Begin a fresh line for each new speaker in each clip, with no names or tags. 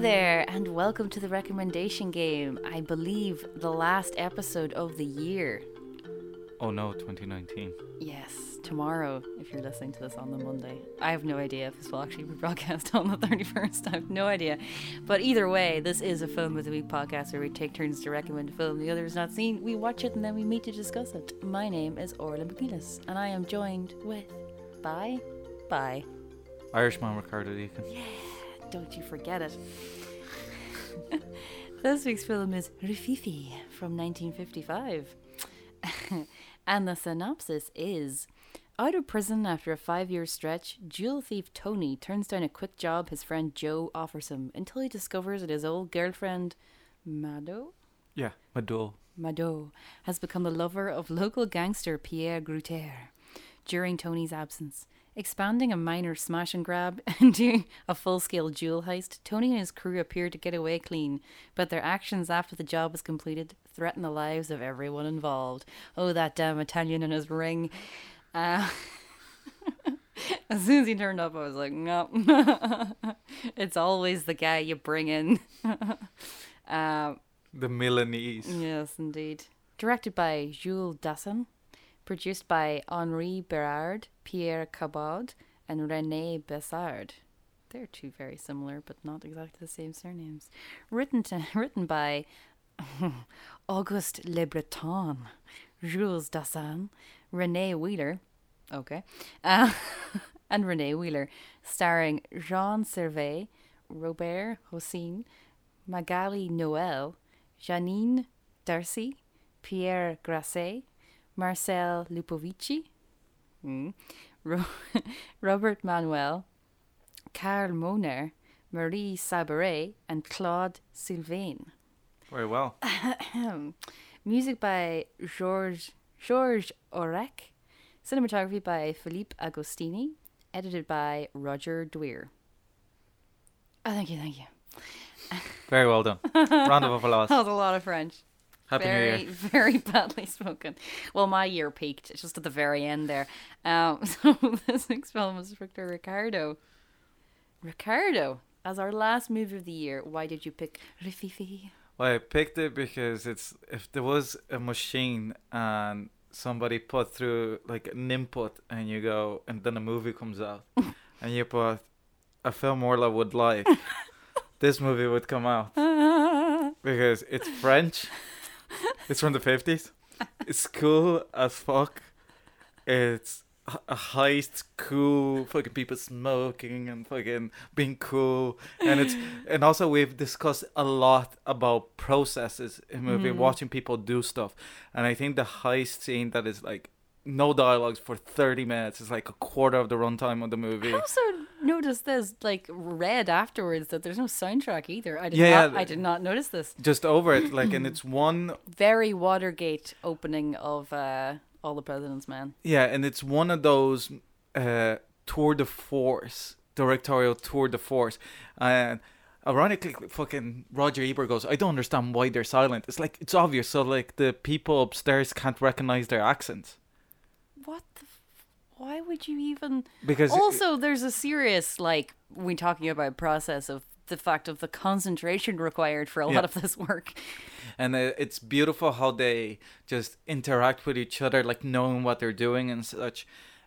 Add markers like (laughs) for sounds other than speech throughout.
there, and welcome to the recommendation game. I believe the last episode of the year.
Oh no, 2019.
Yes, tomorrow, if you're listening to this on the Monday. I have no idea if this will actually be (laughs) broadcast on the 31st. I have no idea. But either way, this is a Film of the Week podcast where we take turns to recommend a film the other has not seen. We watch it and then we meet to discuss it. My name is Orla Mc Nelis, and I am joined with. Bye. Bye.
Irishman Ricardo Deakin.
Yeah, don't you forget it. (laughs) this week's film is Rififi from 1955. (laughs) and the synopsis is Out of prison after a five year stretch, jewel thief Tony turns down a quick job his friend Joe offers him until he discovers that his old girlfriend, Mado?
Yeah, Madol.
Mado has become the lover of local gangster Pierre Grutter during Tony's absence. Expanding a minor smash and grab (laughs) into a full scale jewel heist, Tony and his crew appear to get away clean, but their actions after the job is completed threaten the lives of everyone involved. Oh, that damn Italian and his ring. Uh, (laughs) as soon as he turned up, I was like, no. (laughs) it's always the guy you bring in. uh,
The Milanese.
Yes, indeed. Directed by Jules Dassin, produced by Henri Berard, Pierre Cabaud, and René Bézard. They're two very similar, but not exactly the same surnames. Written to, (laughs) written by (laughs) Auguste Le Breton, Jules Dassin, René Wheeler, okay, uh, (laughs) and René Wheeler, starring Jean Servais, Robert Hossein, Magali Noel, Janine Darcy, Pierre Grasset, Marcel Lupovici, mm, Ro- (laughs) Robert Manuel, Carl Möhner, Marie Sabouret, and Claude Sylvain.
Very well. (coughs)
Music by Georges Georges Auric, cinematography by Philippe Agostini, edited by Roger Dwyre. Oh, thank you, thank you.
Very well done. Round of (laughs) applause.
That was a lot of French.
Happy New
very,
Year. (laughs)
very badly spoken. Well, my year peaked just at the very end there. Um, (laughs) so this next film is Victor Ricardo. Ricardo, as our last movie of the year, why did you pick Rififi?
Well, I picked it because it's if there was a machine and somebody put through like an input and you go and then a movie comes out (laughs) and you put a film Orla would like, this movie would come out because it's French. It's from the fifties. It's cool as fuck. It's a heist, cool, fucking people smoking and fucking being cool, and it's and also we've discussed a lot about processes in movie, mm-hmm. watching people do stuff, and I think the heist scene that is like no dialogues for thirty minutes is like a quarter of the runtime of the movie.
I also noticed this, like, read afterwards that there's no soundtrack either. I did
Yeah,
not.
yeah.
I did not notice this.
Just over it, like, and (clears throat) it's one
Very Watergate opening of uh, All the President's Men.
Yeah, and it's one of those uh, tour de force, directorial tour de force. And ironically, fucking Roger Ebert goes, I don't understand why they're silent. It's like, it's obvious. So, like, the people upstairs can't recognize their accents.
What the? F- why would you even?
Because
also there's a serious like when talking about process of the fact of the concentration required for a
Yeah.
lot of this work
and uh, it's beautiful how they just interact with each other like knowing what they're doing and such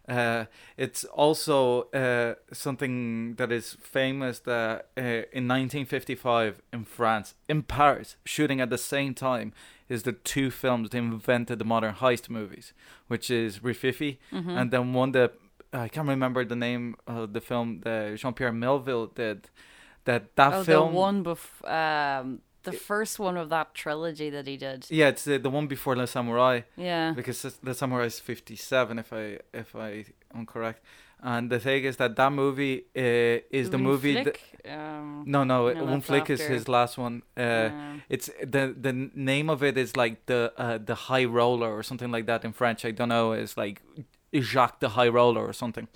uh, it's also uh, something that is famous that uh, in 1955 in France in Paris shooting at the same time is the two films that invented the modern heist movies which is Rififi and then one that I can't remember the name of the film that Jean-Pierre Melville did that that
oh
film
the one bef- um the first one of that trilogy that he did.
Yeah it's uh, the one before Le Samurai.
Yeah.
Because the samurai is 57 if i if i am correct. And the thing is that that movie uh, is the movie
Flick, um,
no no,
No, Un
flic is his last one. Uh,
yeah.
it's the the name of it is like the uh, the high roller or something like that in french. I don't know it's like jacques the high roller or something (laughs)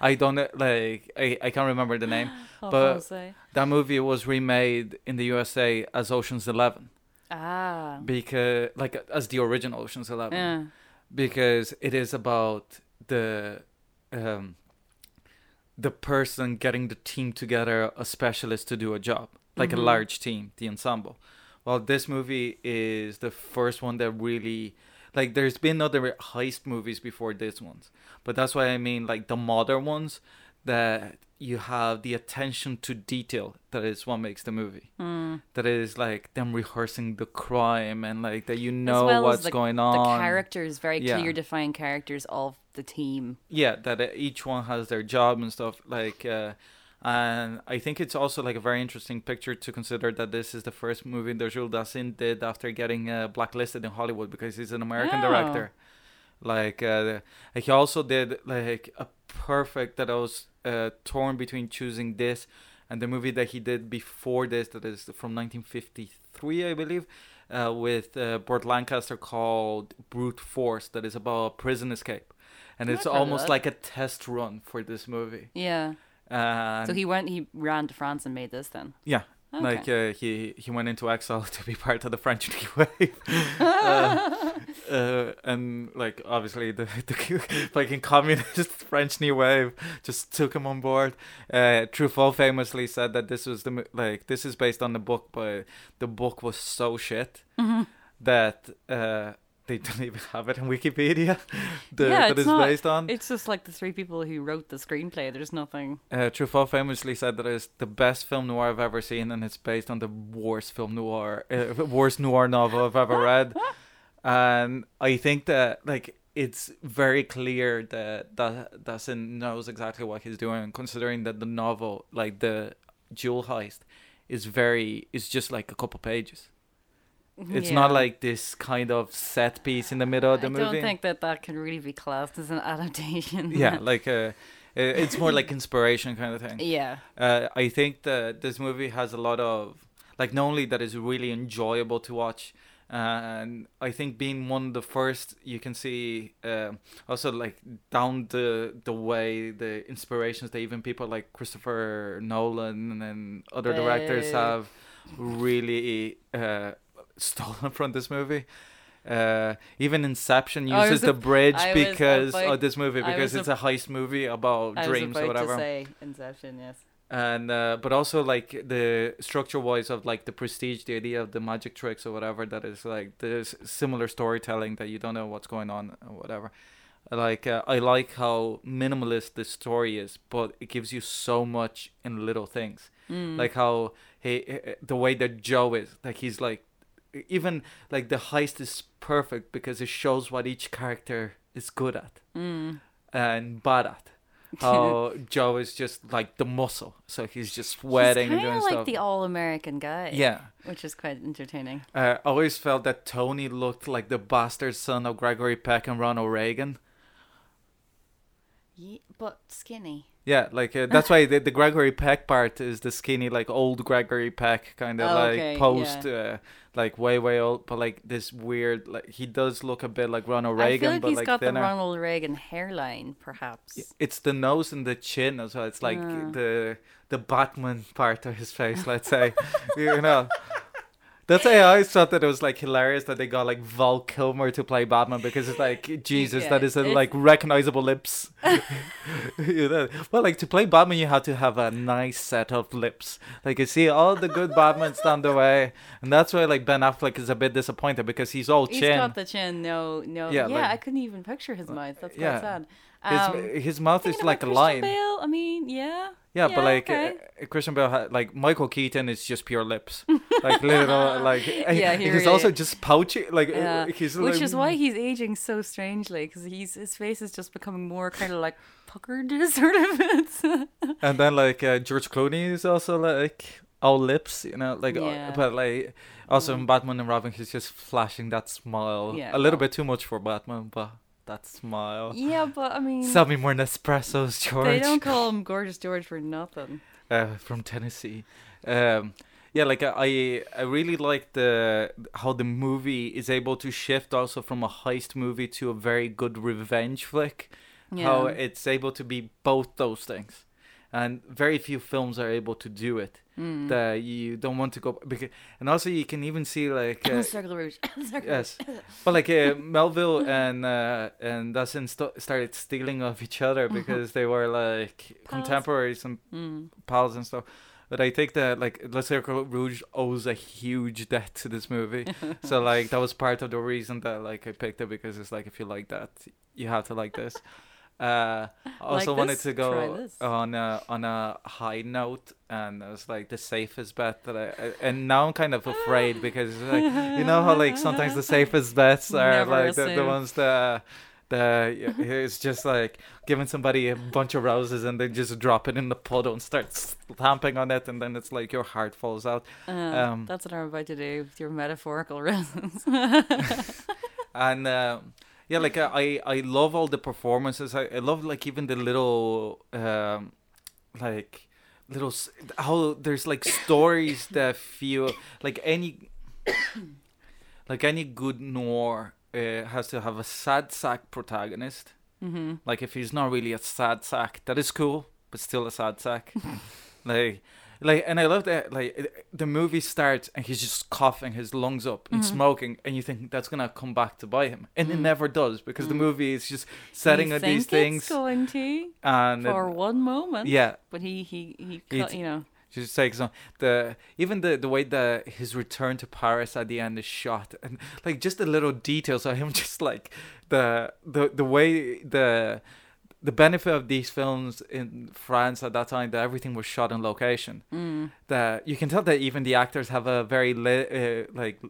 i don't like I, I can't remember the name
I'll (gasps)
but- that movie was remade in the usa as oceans 11
ah
because like as the original oceans 11
yeah
because it is about the um the person getting the team together a specialist to do a job like
Mhm.
a large team, the ensemble. Well, this movie is the first one that really like. There's been other heist movies before this ones, but that's why I mean like the modern ones that you have the attention to detail that is what makes the movie.
Mm.
That is like them rehearsing the crime and like that you know
well
what's
the-
going on.
The characters, very
Yeah.
clear, defined characters of the team.
yeah that uh, each one has their job and stuff like uh and i think it's also like a very interesting picture to consider that this is the first movie that jules dassin did after getting uh, blacklisted in hollywood because he's an american
Oh.
director like uh he also did like a perfect that i was uh torn between choosing this and the movie that he did before this that is from 1953 i believe uh, with uh, Burt Lancaster called Brute Force, that is about a prison escape, and
I've
it's almost like a test run for this movie.
Yeah. So he went, he ran to France and made this then.
yeah,
Okay.
like uh, he he went into exile (laughs) to be part of the French New Wave, (laughs) uh, (laughs) uh, and like obviously the, (laughs) the fucking communist (laughs) French New Wave just took him on board. Uh, Truffaut famously said that this was the like this is based on the book, but the book was so shit
Mhm.
that uh, they (laughs) don't even have it in Wikipedia. The,
Yeah,
that
it's
it's
not-
based on.
It's just like the three people who wrote the screenplay. There's nothing.
Uh, Truffaut famously said that it's the best film noir I've ever seen, and it's based on the worst film noir, uh, worst noir novel I've ever read. And I think that like it's very clear that that Dassin knows exactly what he's doing, considering that the novel, like the jewel heist, is very is just like a couple pages. It's not like this kind of set piece in the middle of the
I
movie.
I don't think that that can really be classed as an (laughs) adaptation.
yeah, (laughs) like uh, uh, it's more like inspiration kind of thing. (laughs)
yeah.
Uh, I think that this movie has a lot of like not only that is really enjoyable to watch, and I think being one of the first, you can see um also like down the the way the inspirations that even people like Christopher Nolan and other directors have really uh, stolen from this movie. Uh, even Inception uses the bridge
I
because
about-
of this movie because it's a heist movie about
I
dreams or whatever
to say Inception. Yes.
And uh, but also like the structure wise of like the prestige the idea of the magic tricks or whatever that is like there's similar storytelling that you don't know what's going on or whatever like uh, i like how minimalist the story is but it gives you so much in little things
Mm.
like how he the way that joe is like he's like even like the heist is perfect because it shows what each character is good at
Mm.
and bad at how (laughs) Joe is just like the muscle, so he's just sweating
He's
and
kind
doing
of like
stuff.
the all-American guy.
yeah,
Which is quite entertaining.
uh, I always felt that Tony looked like the bastard son of Gregory Peck and Ronald Reagan.
Ye- but skinny.
Yeah, like uh, that's why the, the Gregory Peck part is the skinny, like old Gregory Peck kind of
Oh,
like
okay,
post, uh, like way way old, but like this weird, like he does look a bit like Ronald Reagan,
I feel like
but
he's
like
got
thinner.
the Ronald Reagan hairline, perhaps.
It's the nose and the chin as well. It's like the the Batman part of his face, let's say. (laughs) you know. That's why I always thought that it was like hilarious that they got like Val Kilmer to play Batman because it's like Jesus, that
Yeah,
is a, like recognizable lips. (laughs) (laughs) you know? Well, like to play Batman, you have to have a nice set of lips. Like you see all the good Batmans down the way, and that's why like Ben Affleck is a bit disappointed because he's all
He's
chin.
got the chin. No, no.
Yeah,
Yeah,
like-
I couldn't even picture his mouth. That's quite
yeah.
sad.
His,
Um,
his mouth is like a
Christian
line.
Bale, I mean, yeah.
Yeah,
Yeah,
but like
okay.
uh, Christian Bale, had, like Michael Keaton is just pure lips, (laughs) like little, like
Yeah, he
he's
really-
also just pouchy, like uh,
Yeah,
he's
which
like,
is why he's aging so strangely because he's his face is just becoming more kind of like puckered, (laughs) sort of. (laughs)
And then like uh, George Clooney is also like all lips, you know, like uh,
Yeah.
but like also in
Mm.
Batman and Robin, he's just flashing that smile
Yeah,
a little
well-
bit too much for Batman, but that smile.
yeah, but I mean,
Sell me more Nespressos, George.
they don't (laughs) call him Gorgeous George for nothing.
uh, from Tennessee. Um, yeah, like I, I really like the how the movie is able to shift also from a heist movie to a very good revenge flick.
Yeah.
How it's able to be both those things, and very few films are able to do it.
Mm.
That you don't want to go because, and also you can even see like. Uh,
Circle Rouge. (laughs) Circle
Yes, but like uh, (laughs) Melville and uh, and Dassin st- started stealing off each other because they were like
Pals.
contemporaries and
Mm.
pals and stuff. But I think that like Le Cercle Rouge owes a huge debt to this movie. (laughs) so like that was part of the reason that like I picked it because it's like if you like that, you have to like this. Uh, I also
Like
wanted to go on a on a high note, and it was like the safest bet that I. I- And now I'm kind of afraid (laughs) because like you know how like sometimes the safest bets are
Never
like the, the ones that. The it's just like giving somebody a bunch of roses and then just drop it in the puddle and start stamping on it and then it's like your heart falls out.
Uh,
Um,
that's what I'm about to do with your metaphorical (laughs) roses (laughs)
and um yeah like uh, i i love all the performances. I, I love like even the little um like little how there's like stories that feel like any (coughs) like any good noir uh, has to have a sad sack protagonist.
Hmm
like if he's not really a sad sack that is cool but still a sad sack. (laughs) Like like and i love that like it- the movie starts and he's just coughing his lungs up and
Mhm.
smoking and you think that's gonna come back to bite him and it
Mm.
never does because the
Mm.
movie is just setting up these things
going to
and it-
for one moment.
yeah
But he he he cut, you know.
just takes on the even the the way that his return to Paris at the end is shot and like just the little details of him (laughs) just like the the the way the the benefit of these films in France at that time that everything was shot on location
Mm.
that you can tell that even the actors have a very uh, like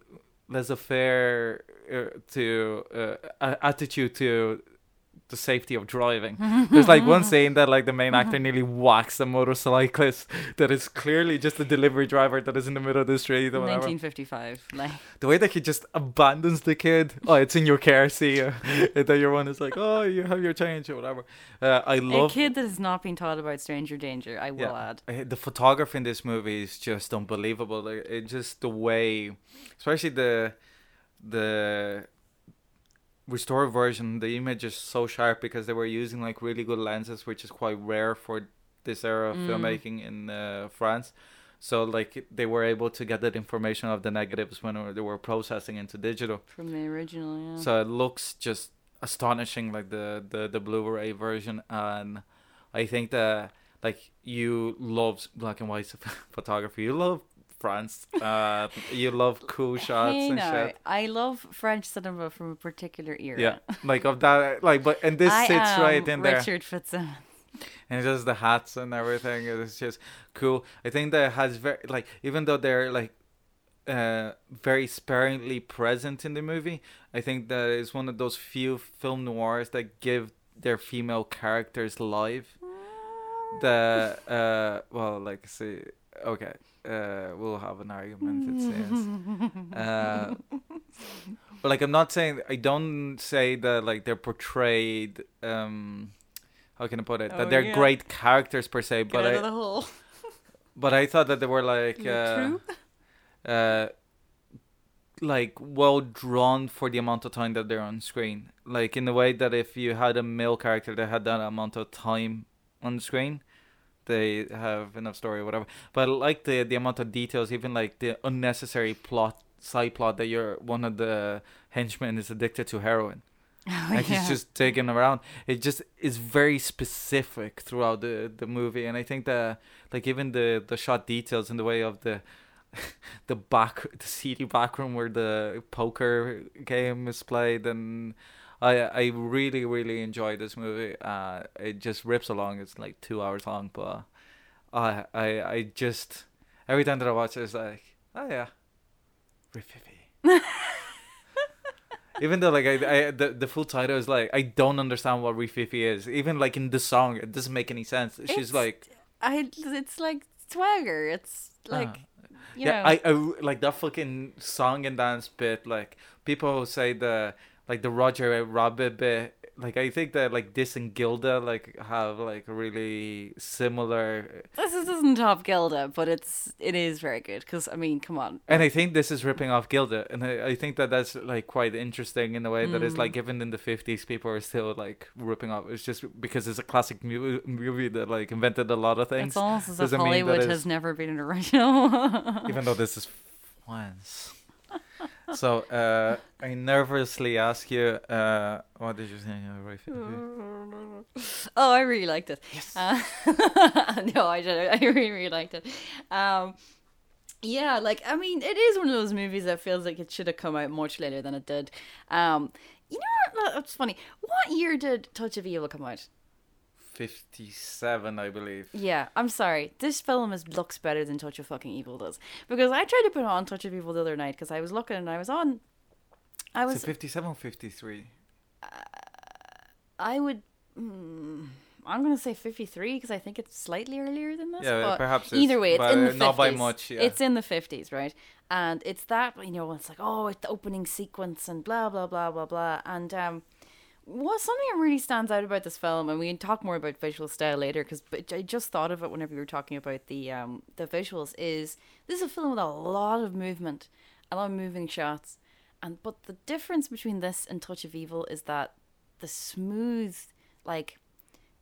laissez-faire uh, to uh, attitude to the safety of driving. There's like one (laughs) scene that like the main actor nearly whacks a motorcyclist that is clearly just a delivery driver that is in the middle of the street or whatever.
1955. Like
The way that he just abandons the kid. Oh, it's in your car, see ya. (laughs) and then your one is like, oh, you have your change or whatever. Uh, I love a
kid that has not been taught about stranger danger. I will
Yeah.
add.
Uh, the photography in this movie is just unbelievable. Like, it just the way, especially the the restored version, the image is so sharp because they were using like really good lenses, which is quite rare for this era of
Mm.
filmmaking in uh, France. So like they were able to get that information of the negatives when they were processing into digital.
From the original, yeah.
So it looks just astonishing, like the the the Blu-ray version, and I think that like you love black and white (laughs) photography. You love France. Uh, you love cool shots
hey
and
now,
shit.
I love French cinema from a particular era.
Yeah, like of that, like but and this
I
sits right in there,
Richard Fitzsimmons.
and just the hats and everything. It's just cool. I think that it has very like even though they're like uh very sparingly present in the movie i think that is one of those few film noirs that give their female characters life the uh well like see okay uh we'll have an argument it seems uh but like i'm not saying i don't say that like they're portrayed um how can i put it
Oh,
that they're
yeah.
great characters per se
Get
but
out
i
of the hole. (laughs)
but i thought that they were like uh,
true.
uh like well drawn for the amount of time that they're on screen like in the way that if you had a male character that had that amount of time on screen they have enough story or whatever but I like the the amount of details even like the unnecessary plot side plot that you're one of the henchmen is addicted to heroin (laughs)
Oh,
and
yeah.
he's just taking around. It just is very specific throughout the the movie, and I think that like even the the shot details in the way of the (laughs) the back the seedy back room where the poker game is played, and I I really really enjoy this movie. Uh, it just rips along. It's like two hours long, but I I I just every time that I watch it, it's like oh yeah, Rififi. (laughs) Even though like I, I the, the full title is like I don't understand what Rififi is. Even like in the song, it doesn't make any sense. She's
It's-
like
I, it's like swagger. It's like
uh,
you
yeah,
know.
I, I like that fucking song and dance bit. Like people say the like the Roger Rabbit bit. Like I think that like this and Gilda like have like really similar.
this is, isn't top Gilda, but it's it is very good because I mean, come on.
And I think this is ripping off Gilda, and I, I think that that's like quite interesting in a way that it's
Mm.
like even in the fifties, people are still like ripping off. It's just because it's a classic mu- movie that like invented a lot of things.
It's almost as if
that
Hollywood has never been an original.
even though this is (laughs) once. So uh, I nervously ask you, uh, what did you right, (laughs)
oh, I really liked it.
Yes.
Uh, (laughs) no, I did. I really, really liked it. Um, yeah, like I mean, it is one of those movies that feels like it should have come out much later than it did. Um, you know, what? it's funny. What year did Touch of Evil come out?
57, I believe.
Yeah, I'm sorry. This film is looks better than Touch of fucking Evil does because I tried to put on Touch of Evil the other night because I was looking and I was on. I
Is
was.
it 57 or 53?
I would. Mm, I'm gonna say 53 because I think it's slightly earlier than this.
Yeah,
but
perhaps it's-
either way, it's in the
uh,
50s.
not by much, yeah.
It's in the 50s, right? And it's that you know, it's like oh, it's the opening sequence and blah blah blah blah blah. And um, what something that really stands out about this film, and we can talk more about visual style later, because I just thought of it whenever you were talking about the um the visuals. Is this is a film with a lot of movement, a lot of moving shots, and but the difference between this and Touch of Evil is that the smooth, like,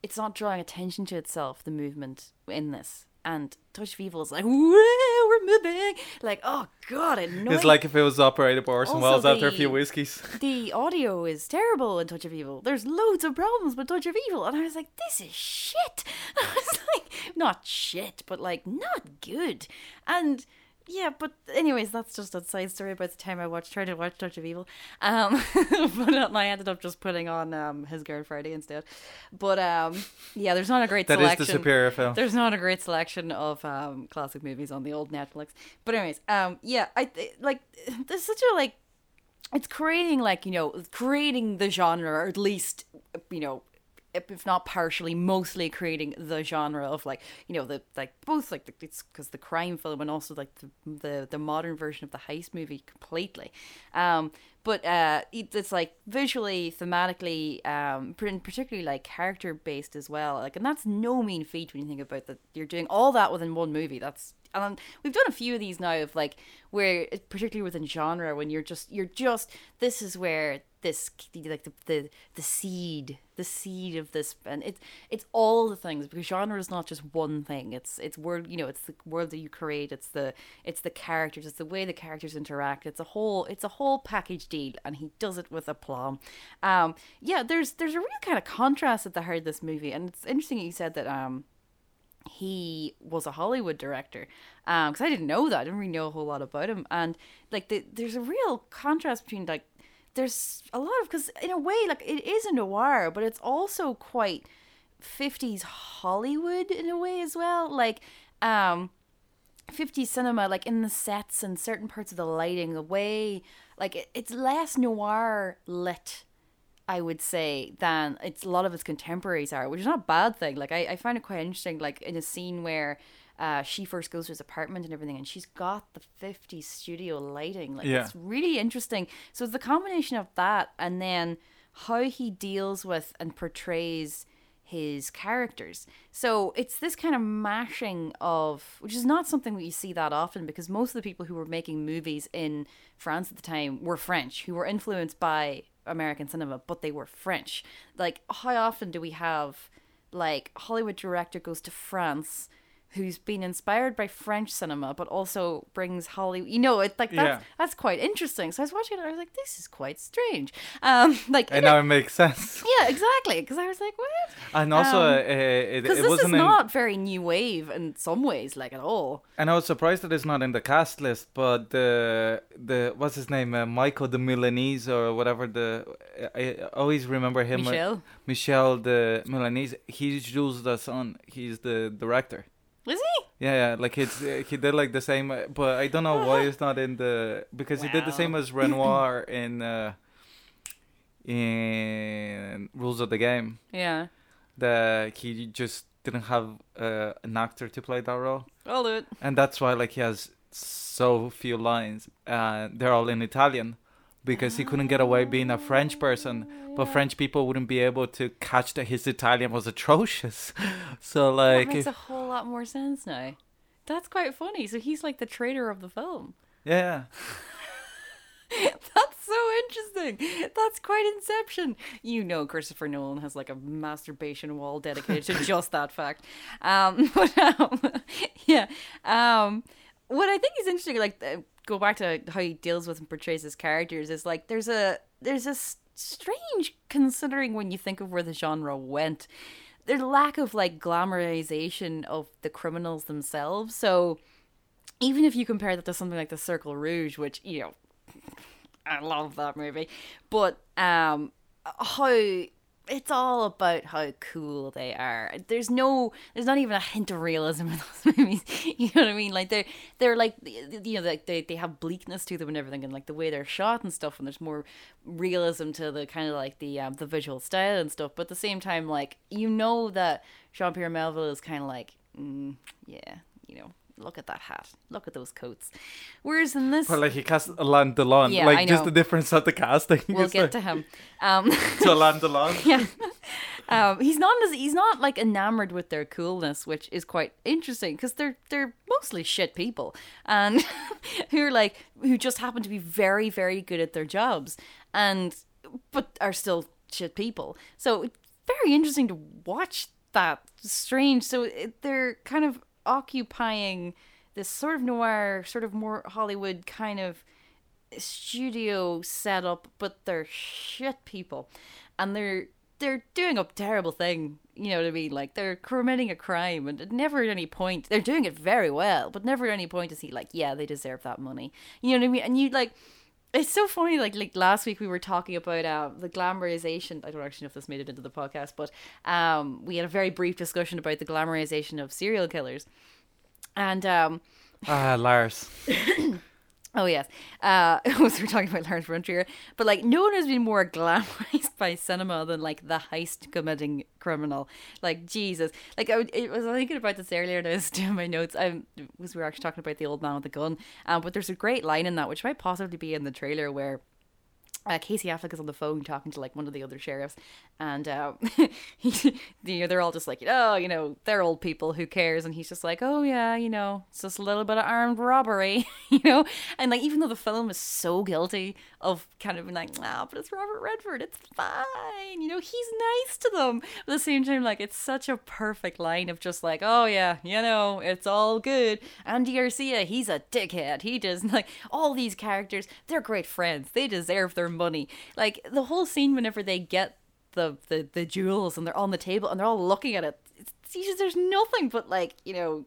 it's not drawing attention to itself. The movement in this. And Touch of Evil is like, we're moving. Like, oh god, annoys
It's like if it was operated by Orson
Also
Welles after a few whiskeys. (laughs)
the audio is terrible in Touch of Evil. There's loads of problems with Touch of Evil, and I was like, this is shit. (laughs) I was like, not shit, but like not good. And yeah, but anyways, that's just a side story about the time I watched tried to watch Touch of Evil. Um, (laughs) but uh, I ended up just putting on um His Girl Friday instead. But um, yeah, there's not a great
That is
selection.
the superior film.
There's not a great selection of um, classic movies on the old Netflix. But anyways, um, yeah, I th- like there's such a like it's creating like you know creating the genre or at least you know if not partially mostly creating the genre of like you know the like both like the, it's because the crime film and also like the, the the modern version of the heist movie completely. Um but uh it, it's like visually thematically um particularly like character based as well like and that's no mean feat when you think about that you're doing all that within one movie. That's and we've done a few of these now of like where particularly within genre when you're just you're just this is where this like the the, the seed the seed of this and it's it's all the things because genre is not just one thing it's it's world you know it's the world that you create it's the it's the characters it's the way the characters interact it's a whole it's a whole package deal and he does it with aplomb um yeah there's there's a real kind of contrast at the heart of this movie and it's interesting you said that um he was a Hollywood director. Um, because I didn't know that. I didn't really know a whole lot about him. And like, the, there's a real contrast between like, there's a lot of because in a way, like it is a noir, but it's also quite 50s Hollywood in a way as well. Like, um, 50s cinema, like in the sets and certain parts of the lighting, the way, like it, it's less noir lit I would say, than it's a lot of its contemporaries are, which is not a bad thing. Like I, I find it quite interesting, like in a scene where uh, she first goes to his apartment and everything, and she's got the 50s studio lighting. Like
Yeah.
it's really interesting. So it's the combination of that and then how he deals with and portrays his characters. So it's this kind of mashing of, which is not something that you see that often because most of the people who were making movies in France at the time were French, who were influenced by American cinema, but they were French. Like, how often do we have, like, Hollywood director goes to France? Who's been inspired by French cinema, but also brings Hollywood. You know, it's like that's
Yeah.
that's quite interesting. So I was watching it, and I was like, "This is quite strange." Um, (laughs) like,
And now it makes sense.
yeah, exactly. Because I was like, what?
And also,
Um,
uh, it,
Because
it
this is
wasn't in,
not very new wave in some ways, like at all.
And I was surprised that it's not in the cast list, but the the what's his name, uh, Michael the Milanese or whatever the I always remember him. uh,
Michelle,
Michel the Milanese. He's Jules the son. He's the director.
Is he?
Yeah, yeah, like it's uh, he did like the same, uh, but I don't know why (laughs) it's not in the because he did the same as Renoir in uh, in Rules of the Game.
Yeah,
That he just didn't have uh, an actor to play that role.
I'll do it.
and that's why like he has so few lines and they're all in italian because he couldn't get away being a french person but
Yeah.
french people wouldn't be able to catch that his italian was atrocious (laughs) so like That
makes
if,
a (laughs) whole lot more sense now. That's quite funny. So he's like the traitor of the film.
yeah (laughs)
That's so interesting. That's quite Inception. You know, Christopher Nolan has like a masturbation wall dedicated to just that fact. Um, but um, yeah, um, what I think is interesting, like uh, go back to how he deals with and portrays his characters is like there's a there's a s- strange considering when you think of where the genre went. A lack of like glamorization of the criminals themselves. So even if you compare that to something like the circle rouge which you know (laughs) i love that movie but um how it's all about how cool they are. There's no, there's not even a hint of realism in (laughs) those movies. You know what I mean? Like they're they're like you know like they they have bleakness to them and everything, and like the way they're shot and stuff. And there's more realism to the kind of like the um, the visual style and stuff. But at the same time, like you know that Jean Pierre Melville is kind of like, mm, yeah, look at that hat, look at those coats. Whereas in this,
But like he cast Alain Delon.
Yeah,
like just the difference of the casting.
we'll get
like-
to him. Um, (laughs)
to Alain Delon. (laughs)
yeah. Um, he's not as he's not like enamored with their coolness, which is quite interesting because they're they're mostly shit people and (laughs) who are like who just happen to be very very good at their jobs and but are still shit people. So very interesting to watch that strange. So it, they're kind of occupying this sort of noir, sort of more Hollywood kind of studio setup, but they're shit people, and they're they're doing a terrible thing. You know what I mean? Like they're committing a crime, and never at any point they're doing it very well, but never at any point is he like, yeah, they deserve that money. You know what I mean? And you like. It's so funny. Like like last week we were talking about uh, the glamorization. I don't actually know if this made it into the podcast, but um, we had a very brief discussion about the glamorization of serial killers, and um,
Ah, Lars. (laughs)
Oh yes, uh, (laughs) we were talking about Lawrence von Trier, but like no one has been more glamorized (laughs) by cinema than like the heist committing criminal. Like Jesus, like I, would- was thinking about this earlier. And I was doing my notes. I was we were actually talking about the old man with the gun, um, but there's a great line in that which might possibly be in the trailer where uh, Casey Affleck is on the phone talking to like one of the other sheriffs, and uh, (laughs) he, you know, they're all just like, oh, you know, they're old people, who cares? And he's just like, oh yeah, you know, it's just a little bit of armed robbery, (laughs) you know, and like even though the film is so guilty of kind of being like, nah, but it's Robert Redford, it's fine, you know, he's nice to them. But at the same time, like it's such a perfect line of just like, oh yeah, you know, it's all good. Andy Garcia, he's a dickhead. He does (laughs) like all these characters, they're great friends. They deserve their money. Like the whole scene whenever they get the the, the jewels and they're on the table and they're all looking at it. It's, there's nothing but like you know,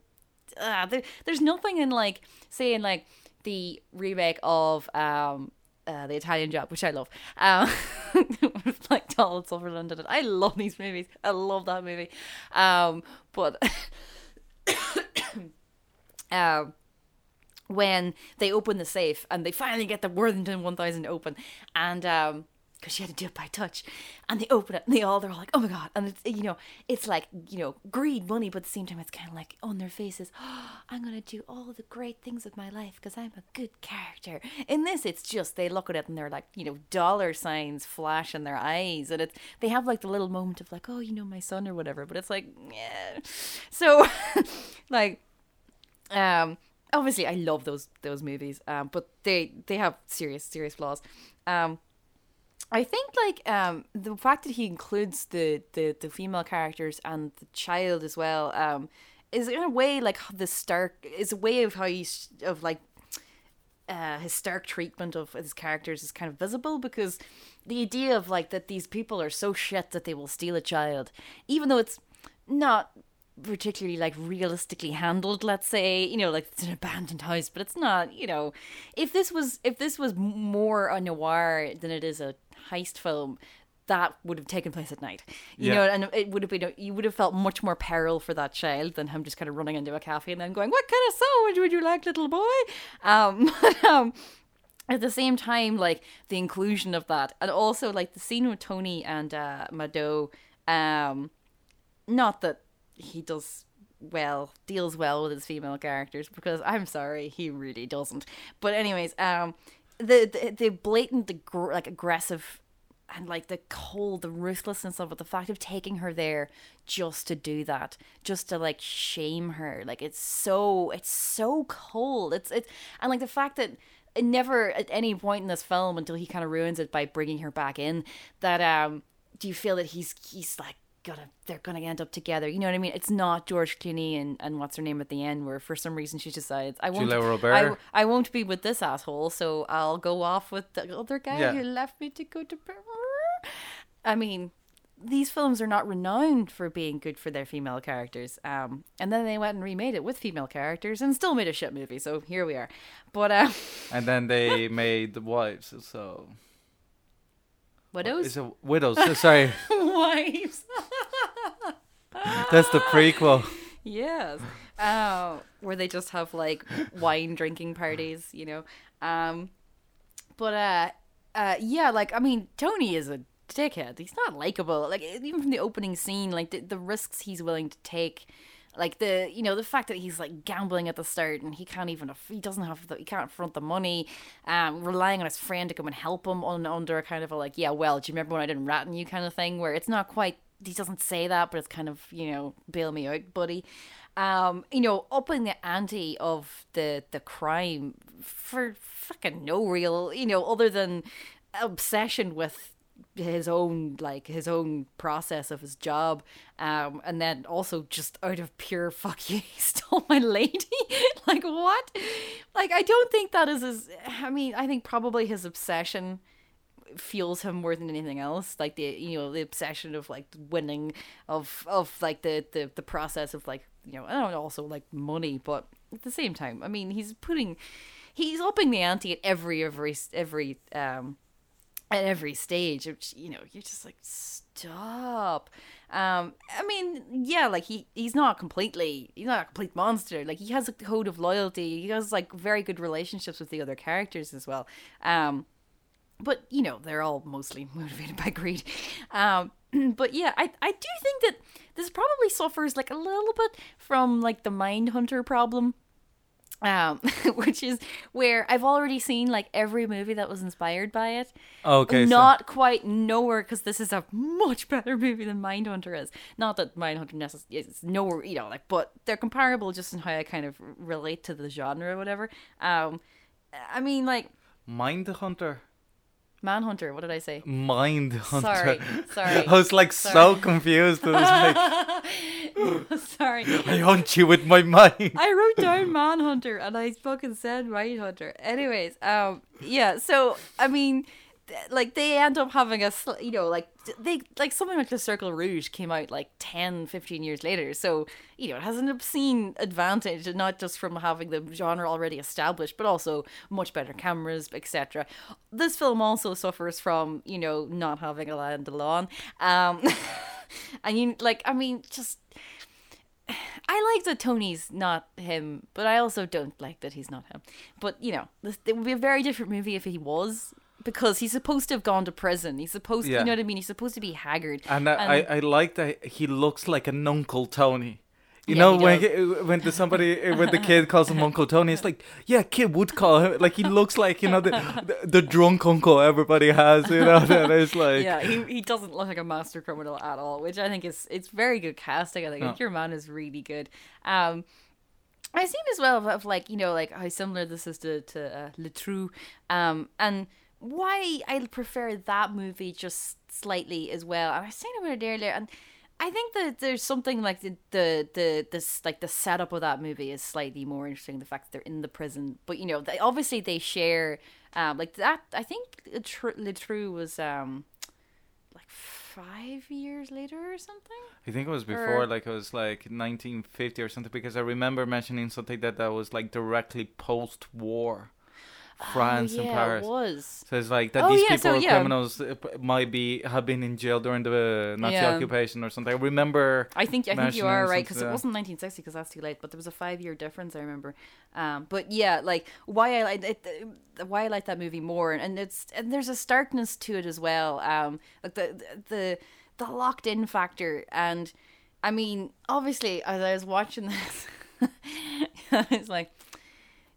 uh, there, there's nothing in like saying like the remake of um uh, the Italian Job, which I love. Um, (laughs) like Donald Sutherland did it. I love these movies. I love that movie. Um, but (coughs) (coughs) um, when they open the safe and they finally get the Worthington 1000 open, and um, because she had to do it by touch, and they open it and they all they're all like, oh my god, and it's you know it's like you know greed, money, but at the same time it's kind of like on their faces, oh, I'm gonna do all the great things of my life because I'm a good character. In this, it's just they look at it and they're like you know dollar signs flash in their eyes, and it's they have like the little moment of like, oh, you know my son or whatever, but it's like, yeah, so (laughs) like um obviously i love those those movies um but they they have serious serious flaws. Um i think like um the fact that he includes the the, the female characters and the child as well um is in a way like the stark is a way of how he's of like uh, his stark treatment of his characters is kind of visible because the idea of like that these people are so shit that they will steal a child, even though it's not particularly like realistically handled let's say you know like it's an abandoned house but it's not you know if this was if this was more a noir than it is a heist film that would have taken place at night you
Yeah.
know and it would have been you would have felt much more peril for that child than him just kind of running into a cafe and then going what kind of sandwich would you like little boy um, (laughs) um at the same time like the inclusion of that and also like the scene with tony and uh mado um not that he does well deals well with his female characters because i'm sorry he really doesn't. But anyways um the the, the blatant aggr- like aggressive and like the cold the ruthlessness of it the fact of taking her there just to do that just to like shame her like it's so it's so cold. It's it's and like the fact that it never at any point in this film until he kind of ruins it by bringing her back in that um do you feel that he's he's like gonna they're gonna end up together. You know what I mean? It's not George Clooney and, and what's her name at the end, where for some reason she decides I won't I. I won't be with this asshole, so I'll go off with the other guy
Yeah.
who left me to go to. I mean, these films are not renowned for being good for their female characters. Um, and then they went and remade it with female characters and still made a shit movie. So here we are. But uh,
and then they (laughs) made the wives. So
widows,
it's a widows. sorry, (laughs)
wives. (laughs)
that's the prequel.
yes. Uh, where they just have like wine drinking parties, you know. Um, but uh, uh, yeah, like I mean, Tony is a dickhead. He's not likable. Like even from the opening scene, like the, the risks he's willing to take. Like the you know the fact that he's like gambling at the start and he can't even he doesn't have the he can't front the money, um relying on his friend to come and help him on under a kind of a like yeah well do you remember when I didn't rat on you kind of thing where it's not quite he doesn't say that but it's kind of you know bail me out buddy, um you know upping the ante of the the crime for fucking no real you know other than obsession with his own like his own process of his job um and then also just out of pure (laughs) fuck you he stole my lady. (laughs) Like what? Like i don't think that is his i mean i think probably his obsession fuels him more than anything else. Like the you know the obsession of like winning of of like the the, the process of like you know and also like money but at the same time i mean he's putting he's upping the ante at every every every um at every stage which you know you're just like stop. Um i mean yeah like he he's not completely he's not a complete monster. Like he has a code of loyalty. He has like very good relationships with the other characters as well. Um but you know they're all mostly (laughs) motivated by greed. Um (clears throat) but yeah i i do think that this probably suffers like a little bit from like the mind hunter problem um (laughs) which is where i've already seen like every movie that was inspired by it
Okay, so-
not quite nowhere because this is a much (laughs) better movie than Mindhunter is. Not that Mindhunter necessarily is nowhere, you know, like, but they're comparable just in how I kind of relate to the genre or whatever. Um, I mean, like
Mind Hunter.
Manhunter. What did I say?
Mind Hunter.
Sorry, sorry. (laughs)
I was like so confused. I was like, (laughs)
Sorry.
I hunt you with my mind.
I wrote (laughs) down Manhunter and I fucking said Mindhunter. Anyways, um, yeah. So I mean, like they end up having a, sl- you know, like they like something like the Circle Rouge came out like 10, 15 years later. So you know, it has an obscene advantage, not just from having the genre already established, but also much better cameras, etc. This film also suffers from you know not having Alain Delon. Um, (laughs) and you like, I mean, just. I like that Tony's not him, but I also don't like that he's not him. But you know, this, it would be a very different movie if he was, because he's supposed to have gone to prison. He's supposed,
Yeah.
you know what I mean. He's supposed to be haggard.
And I, I, I like that he looks like an Uncle Tony. You
Yeah,
know
he
when he- when the somebody (laughs) when the kid calls him Uncle Tony, it's like yeah, kid would call him like he looks like you know the the, the drunk uncle everybody has. You know, and it's like
yeah, he, he doesn't look like a master criminal at all, which I think is it's very good casting. I think, your man is really good. Um, I've seen as well of, of like you know like how similar this is to to uh, Le Trou, um, and why I prefer that movie just slightly as well. And I was saying about it earlier, and I think that there's something like the the the this like the setup of that movie is slightly more interesting. The fact that they're in the prison, but you know, they, obviously they share um like that. I think Le Trou- Le Trou was um like five years later or something.
I think it was before,
Or-
like it was like 1950 or something, because I remember mentioning something that that was like directly post-war France
oh,
and Paris.
It was.
So it's like that
Oh,
these
yeah,
people
so, yeah.
criminals uh, might be have been in jail during the Nazi
Yeah.
occupation or something. I remember.
I think I think you are right because it wasn't 1960 because that's too late. But there was a five year difference. I remember. Um, but yeah, like why I like it, uh, why I like that movie more, and it's and there's a starkness to it as well. Um, like the the the locked in factor, and I mean, obviously, as I was watching this, (laughs) it's like,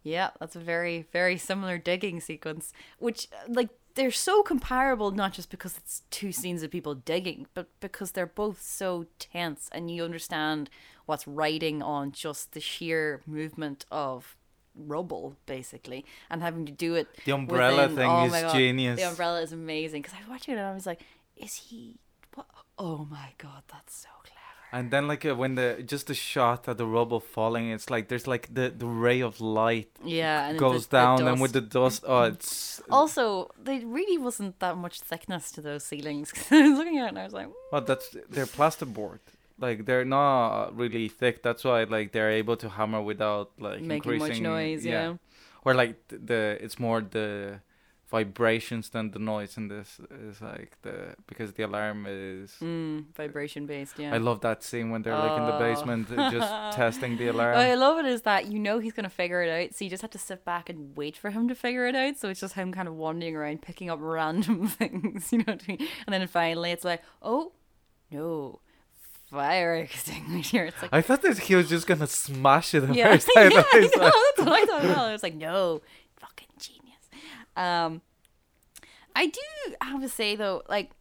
yeah, that's a very very similar digging sequence, which like they're so comparable not just because it's two scenes of people digging, but because they're both so tense and you understand what's riding on just the sheer movement of rubble basically and having to do it
The umbrella
within-
thing
oh
is
God,
genius.
the umbrella is amazing because I was watching it and I was like is he What? Oh my god, that's so clever.
And then like uh, when the just the shot of the rubble falling, it's like there's like the the ray of light
Yeah, and
goes
the- the
down, and with the
dust.
oh, it's
Also, there really wasn't that much thickness to those ceilings. (laughs) 'cause I was looking at it and I was like,
well, that's they're plasterboard. Like they're not really thick. That's why like they're able to hammer without like
making much
increasing
noise. Yeah.
Or like the it's more the vibrations than the noise in this is like the because the alarm is
Mm, vibration based. Yeah.
I love that scene when they're like in the
Oh.
basement uh, just (laughs) testing the alarm.
What I love it is that you know he's gonna figure it out, so you just have to sit back and wait for him to figure it out. So it's just him kind of wandering around picking up (laughs) random things, you know what I mean? And then finally it's like, oh no, fire extinguisher. It's like
I thought that he was just gonna smash it the
yeah,
first (laughs) time.
yeah, I know.
like-
That's what I thought. Well, I was like, no. Um, I do have to say though, like,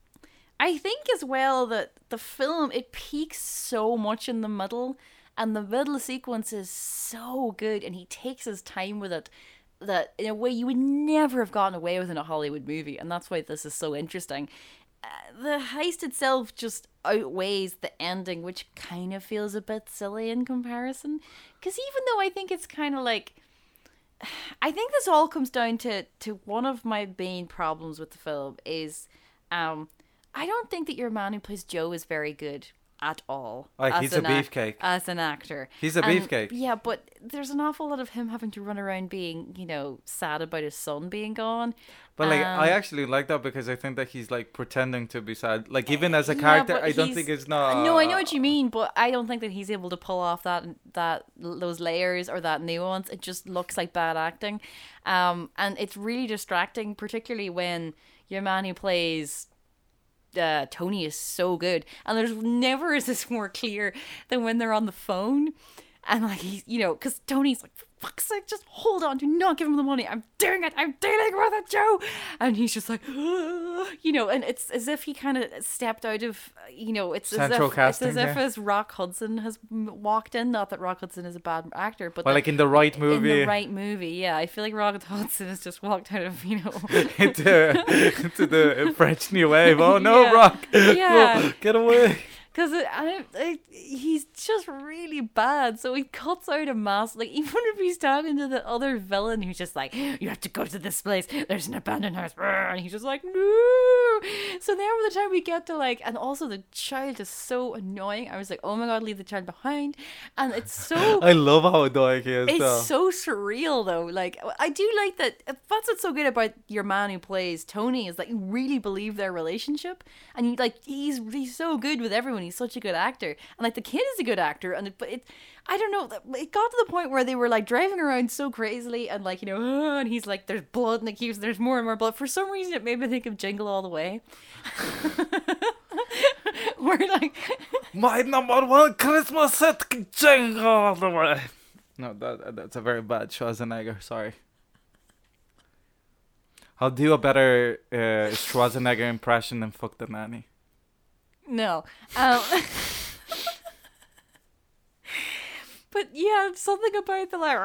I think as well that the film it peaks so much in the middle, and the middle sequence is so good, and he takes his time with it. That in a way you would never have gotten away with in a Hollywood movie, and that's why this is so interesting. Uh, the heist itself just outweighs the ending, which kind of feels a bit silly in comparison. Because even though I think it's kind of like, I think this all comes down to to one of my main problems with the film is, um, I don't think that your man who plays Joe is very good at all.
Like, he's a beefcake.
as an actor.
He's a
And,
beefcake.
Yeah, but there's an awful lot of him having to run around being, you know, sad about his son being gone.
But like I
Um,
actually like that because I think that he's like pretending to be sad. Like even as a
Yeah,
character, I don't think it's not.
no, I know what you mean, but I don't think that he's able to pull off that that those layers or that nuance. It just looks like bad acting, um, and it's really distracting, particularly when your man who plays. Uh, Tony is so good, and there's never is this more clear than when they're on the phone, and like he's you know because Tony's like for fuck's sake just hold on do not give him the money I'm doing it I'm dealing with it Joe and he's just like you know and it's as if he kind of stepped out of you know it's
Central
as if
casting,
it's as if
yeah.
as Rock Hudson has walked in not that Rock Hudson is a bad actor but
Well,
that
like in the right movie,
in the right movie yeah I feel like Rock Hudson has just walked out of you know (laughs)
into into the French New Wave. Oh no, (laughs)
Yeah.
Rock!
Yeah. (laughs)
No, get away!
Because he's just really bad. So he cuts out a mask. Like, (laughs) even if he's talking to the other villain who's just like, you have to go to this place. There's an abandoned house. And he's just like, no. So then by the time we get to like, and also the child is so annoying. I was like, oh my God, leave the child behind. And it's so. (laughs)
I love how annoying he is.
It's
though.
so surreal though. Like I do like that. That's what's so good about your man who plays Tony is that you really believe their relationship, and you like he's he's so good with everyone. He's such a good actor, and like the kid is a good actor, and it, but it. I don't know. It got to the point where they were like driving around so crazily, and like you know, and he's like, "There's blood," and it keeps there's more and more blood. For some reason, it made me think of Jingle All the Way, (laughs) where like (laughs)
My number one Christmas hit, Jingle all the way. No, that that's a very bad Schwarzenegger. Sorry. I'll do a better uh, Schwarzenegger impression than "fuck the nanny."
No. Um, (laughs) but yeah, something about the like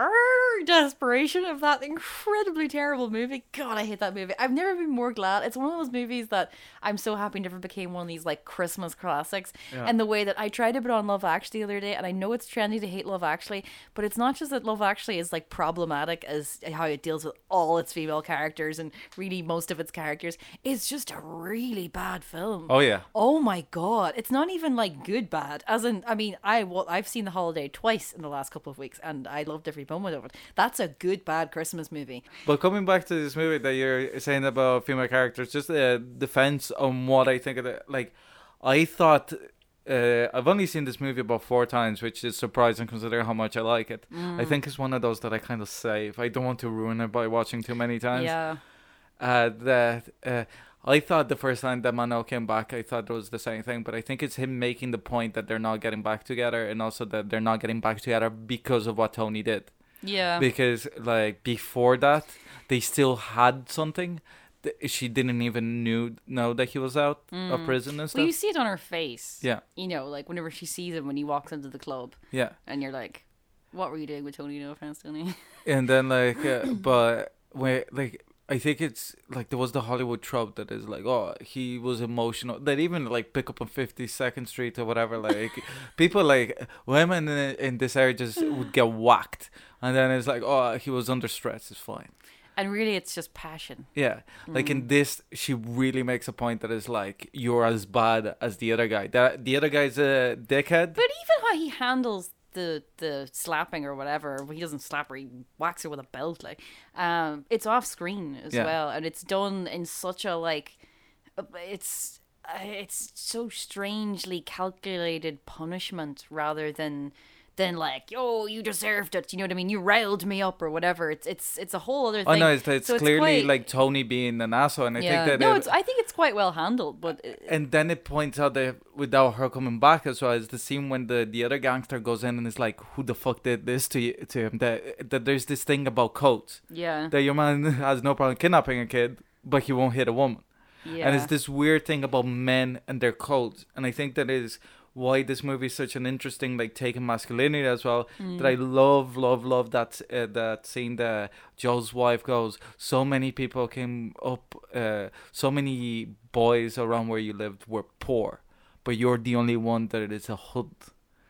desperation of that incredibly terrible movie. God, I hate that movie. I've never been more glad. It's one of those movies that I'm so happy never became one of these like Christmas classics.
Yeah.
And the way that I tried to put on Love Actually the other day, and I know it's trendy to hate Love Actually, but it's not just that Love Actually is like problematic as how it deals with all its female characters and really most of its characters. It's just a really bad film.
Oh yeah.
Oh my god, it's not even like good bad. As in, I mean, I well, I've seen The Holiday twice in the last couple of weeks, and I loved every moment of it. That's a good bad Christmas movie.
But coming back to this movie that you're saying about female characters, just a defense on what I think of it. Like, I thought uh, I've only seen this movie about four times, which is surprising considering how much I like it. I think it's one of those that I kind of save. I don't want to ruin it by watching too many times.
Yeah,
Uh, that uh, I thought the first time that Manuel came back, I thought it was the same thing. But I think it's him making the point that they're not getting back together, and also that they're not getting back together because of what Tony did
yeah,
because like before that they still had something she didn't even knew know that he was out of prison and stuff
Mm. well, you see it on her face.
yeah
you know, like whenever she sees him when he walks into the club,
yeah
and you're like, "What were you doing with Tony? No offense, Tony."
and then like uh, (coughs) but when like I think it's like there was the Hollywood trope that is like, oh, he was emotional. That even like pick up on Fifty Second Street or whatever. Like (laughs) people like women in, in this area just would get whacked, and then it's like, oh, he was under stress. It's fine.
And really, it's just passion.
Yeah, like
Mm.
in this, she really makes a point that is like you're as bad as the other guy. That the other guy's a dickhead.
But even how he handles the the slapping or whatever, he doesn't slap her, he whacks her with a belt. Like, um, it's off screen as
Yeah.
well, and it's done in such a like, it's it's so strangely calculated punishment rather than than like, oh, you deserved it. You know what I mean? You riled me up or whatever. It's it's it's a whole other thing.
Oh no, it's, it's
So
clearly
quite-
like Tony being an asshole, and I
yeah.
think that
no,
it-
it's I think it's quite well handled, but uh,
and then it points out that without her coming back as well, it's the scene when the, the other gangster goes in and is like, "Who the fuck did this to you, to him?" That that there's this thing about codes
yeah,
that your man (laughs) has no problem kidnapping a kid, but he won't hit a woman,
yeah.
and it's this weird thing about men and their codes, and I think that is why this movie is such an interesting like take on masculinity as well. That I
Mm.
love, love, love that uh, that scene that Joe's wife goes. So many people came up, uh, so many boys around where you lived were poor, but you're the only one that is a hood.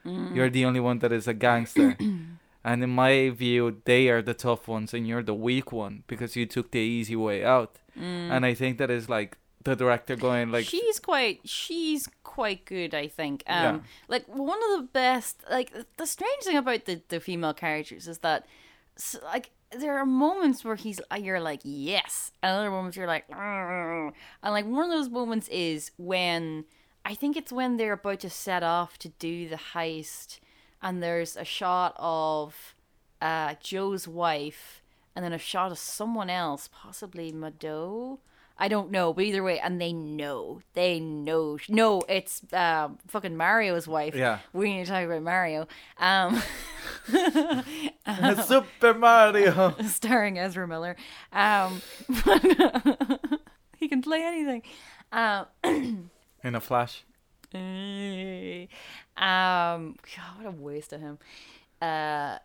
Mm.
You're the only one that is a gangster. (clears throat) and in my view, they are the tough ones, and you're the weak one because you took the easy way out.
Mm.
And I think that is like the director going like,
she's quite she's quite good i think um
Yeah.
like one of the best like the strange thing about the the female characters is that like there are moments where he's uh, you're like yes and other moments you're like "Argh." and like one of those moments is when i think it's when they're about to set off to do the heist and there's a shot of uh joe's wife and then a shot of someone else possibly Mado I don't know, but either way, and they know, they know. No, it's uh, fucking Mario's wife.
Yeah.
we need to talk about Mario. Um, (laughs)
Super Mario. (laughs)
starring Ezra Miller. Um, (laughs) he can play anything. Um, (clears throat)
In a flash.
um, God, what a waste of him. Uh,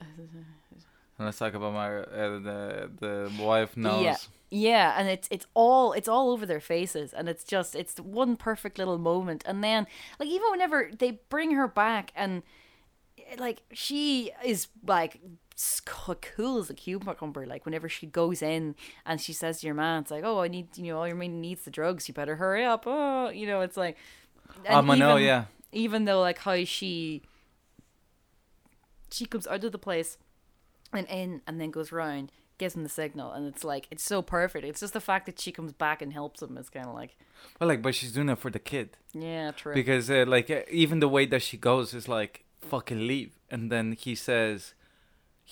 And let's talk about my Uh, the the wife knows.
Yeah. Yeah, and it's it's all it's all over their faces, and it's just it's one perfect little moment, and then like even whenever they bring her back, and like she is like cool as a cucumber. Like whenever she goes in and she says to your man, it's like, oh, I need you know, all your man needs the drugs. You better hurry up. Oh, you know, it's like.
Um, I know, yeah.
Even though like how she she comes out of the place and in and then goes round gives him the signal and it's like it's so perfect. It's just the fact that she comes back and helps him is kind of like
Well, like, but she's doing it for the kid.
yeah true.
Because uh, like uh, even the way that she goes is like fucking leave. And then he says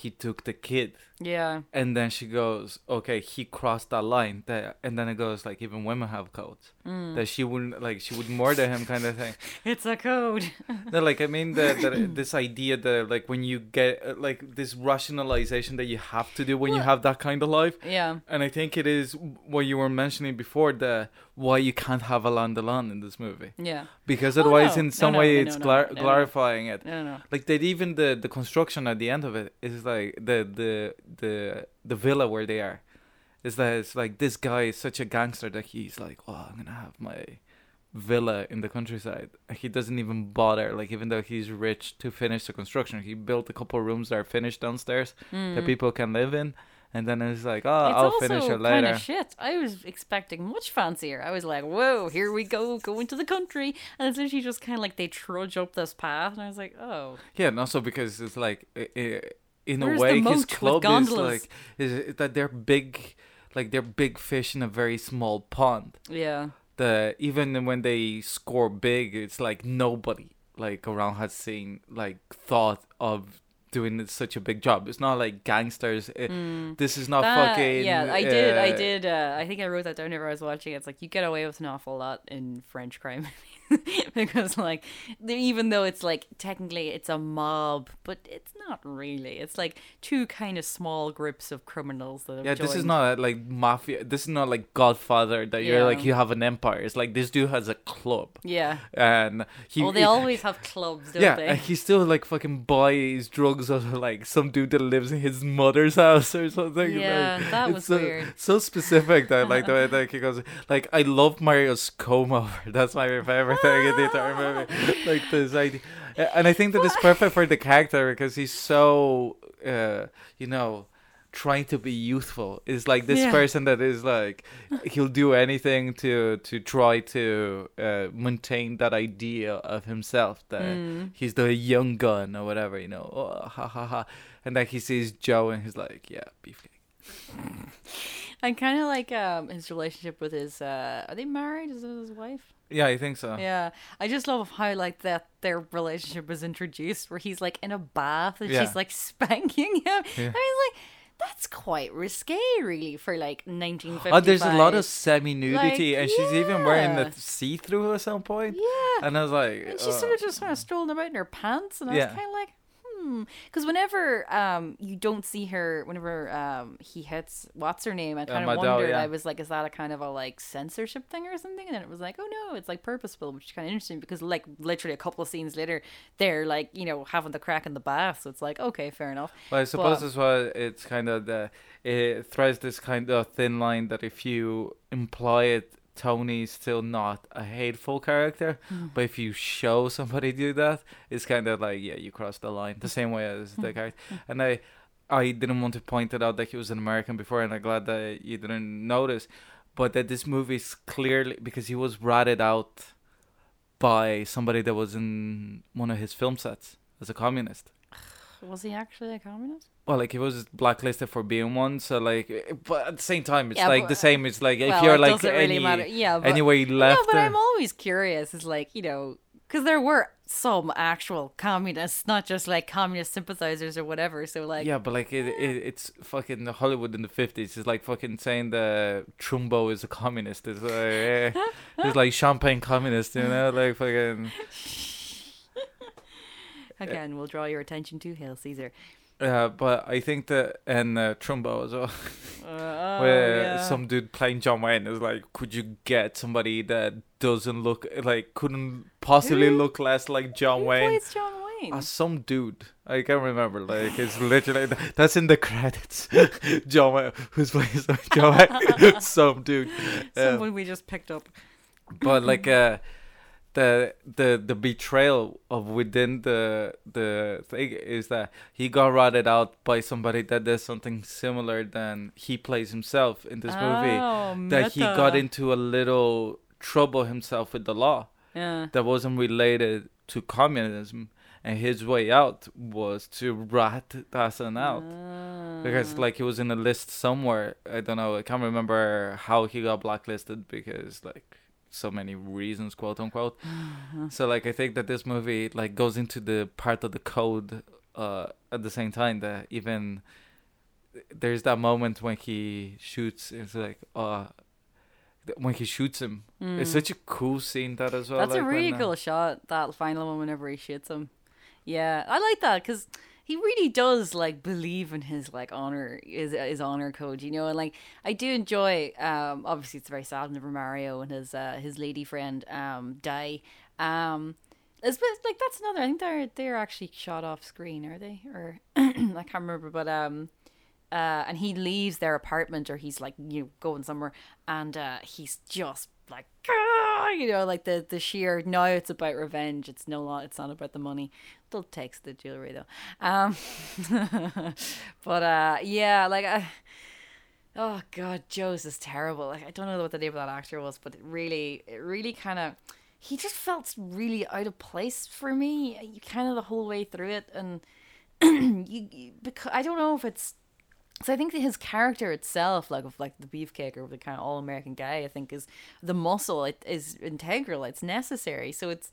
he took the kid.
Yeah.
And then she goes okay he crossed that line that and then it goes like even women have codes.
Mm.
that she wouldn't like she would murder him kind of thing. (laughs)
It's a code. (laughs)
No like i mean the, the this idea that like when you get like this rationalization that you have to do when you have that kind of life.
yeah.
And i think it is what you were mentioning before the why you can't have Alain Delon in this movie.
Yeah.
Because
Oh,
otherwise
no.
in some
no,
way
no,
it's
no,
glar- glorifying it.
No no.
Like that even the the construction at the end of it is like the the the the villa where they are is that it's like this guy is such a gangster that he's like oh i'm gonna have my villa in the countryside. He doesn't even bother like even though he's rich to finish the construction he built a couple rooms that are finished downstairs that hmm. people can live in and then it's like oh
it's
i'll finish it
kind
later
of shit. I was expecting much fancier. I was like, "Whoa, here we go, going to the country," and it's literally just kind of like they trudge up this path, and I was like, "Oh,
Yeah, and also because it's like i- i- in
Where's
a way his club is like is that they're big, like they're big fish in a very small pond.
yeah,
The even when they score big, it's like nobody like around has seen like thought of doing such a big job. It's not like gangsters. eh, This is not.
That-
fucking.
yeah, I did. I
uh,
did. Uh, I think I wrote that down whenever I was watching. It's like you get away with an awful lot in French crime (laughs) (laughs) because, like, even though it's like technically it's a mob, but it's not really. It's like two kind of small groups of criminals that
Yeah, this is
joined.
not like mafia. This is not like Godfather that you're like you have an empire. It's like this dude has a club
Yeah.
and he.
well, they
he-
always have clubs, don't
yeah,
they?
and he still like fucking buys drugs or like some dude that lives in his mother's house or something.
Yeah,
like,
that
it's
was
so,
weird.
So specific that like the way (laughs) that he goes like I love Mario's comb over. (laughs) That's my favorite thing in the entire movie. Like this idea, and I think that it's perfect for the character because he's so uh, you know trying to be youthful is like this
Yeah.
person that is like he'll do anything to to try to uh, maintain that idea of himself that
Mm.
he's the young gun or whatever you know oh, ha ha ha and then he sees joe and he's like yeah beefcake
I kind of like um his relationship with his. uh Are they married? Is it his wife?
yeah i think so
Yeah, I just love how like that their relationship was introduced, where he's like in a bath and
Yeah.
she's like (laughs) spanking him.
Yeah.
I was like, that's quite risque, really, for like 1955.
Oh, there's a lot of semi nudity,
Like,
and she's even wearing the see through at some point.
yeah,
And I was like,
and she's
uh,
sort of just kind of strolling about in her pants, and I
Yeah.
was kind of like, because whenever um you don't see her, whenever um he hits what's her name, I kind of
Mado,
wondered.
yeah.
I was like, is that a kind of a like censorship thing or something? And then it was like, oh no, it's like purposeful, which is kind of interesting because like literally a couple of scenes later, they're like you know having the crack in the bath, so it's like okay, fair enough.
Well, I suppose
But-
as well, it's kind of the it threads this kind of thin line that if you imply it, Tony's still not a hateful character,
Hmm.
but if you show somebody do that, it's kind of like yeah, you cross the line. The same way as
Hmm.
the character, and I. I didn't want to point it out that he was an American before, and I'm glad that you didn't notice. But that this movie is clearly because he was ratted out by somebody that was in one of his film sets as a communist.
Was he actually a communist?
Well, like he was blacklisted for being one, so like, but at the same time, it's
Yeah,
like
but-
the same. It's like if you're like any
really matter. Yeah, but
anyway
no, but
there-
I'm always curious. Is like you know because there were some actual communists, not just like communist sympathizers or whatever. So like,
yeah, but like it, it, it's fucking Hollywood in the fifties. It's like fucking saying the Trumbo is a communist. It's like eh, it's like (laughs) champagne communist, you know, like fucking. (laughs)
again, we'll draw your attention to Hail Caesar.
Uh, but I think that and uh, Trumbo as well.
Uh, (laughs)
where
yeah.
some dude playing John Wayne is like, could you get somebody that doesn't look like couldn't possibly
Who?
look less like John
Who
Wayne?
plays John Wayne?
Uh, some dude. I can't remember. Like it's literally that's in the credits. (laughs) John Wayne, who's playing John Wayne, (laughs) some dude.
Someone we just picked up.
but like uh, the the the betrayal of within the the thing is that he got ratted out by somebody that does something similar than he plays himself in this movie.
Oh,
That he got into a little trouble himself with the law
Yeah.
that wasn't related to communism and his way out was to rat Dassin out because
Ah.
like he was in a list somewhere i don't know i can't remember how he got blacklisted because like so many reasons quote unquote so like i think that this movie like goes into the part of the code uh at the same time that even there's that moment when he shoots it's like uh when he shoots him it's
Mm.
such a cool scene that as well
That's
like,
a
when,
really
uh,
cool shot. That final one, whenever he shoots him. Yeah, I like that because he really does like believe in his like honor, his his honor code, you know. And like I do enjoy. Um, obviously it's very sad whenever Mario and his uh his lady friend um die. Um, it's but like that's another. I think they're they're actually shot off screen, are they? Or (clears throat) I can't remember, but um. Uh, and he leaves their apartment or he's like you know, going somewhere and uh, he's just like "Ah," you know like the the sheer no it's about revenge. It's no lo- it's not about the money. Still takes the jewelry though. Um (laughs) but uh yeah like I oh god Joe's is terrible. Like I don't know what the name of that actor was but it really it really kind of he just felt really out of place for me. You kind of the whole way through it and (clears throat) you, you because I don't know if it's so I think his character itself, like of like the beefcake or the kind of all American guy, I think is the muscle. It is integral. It's necessary. So it's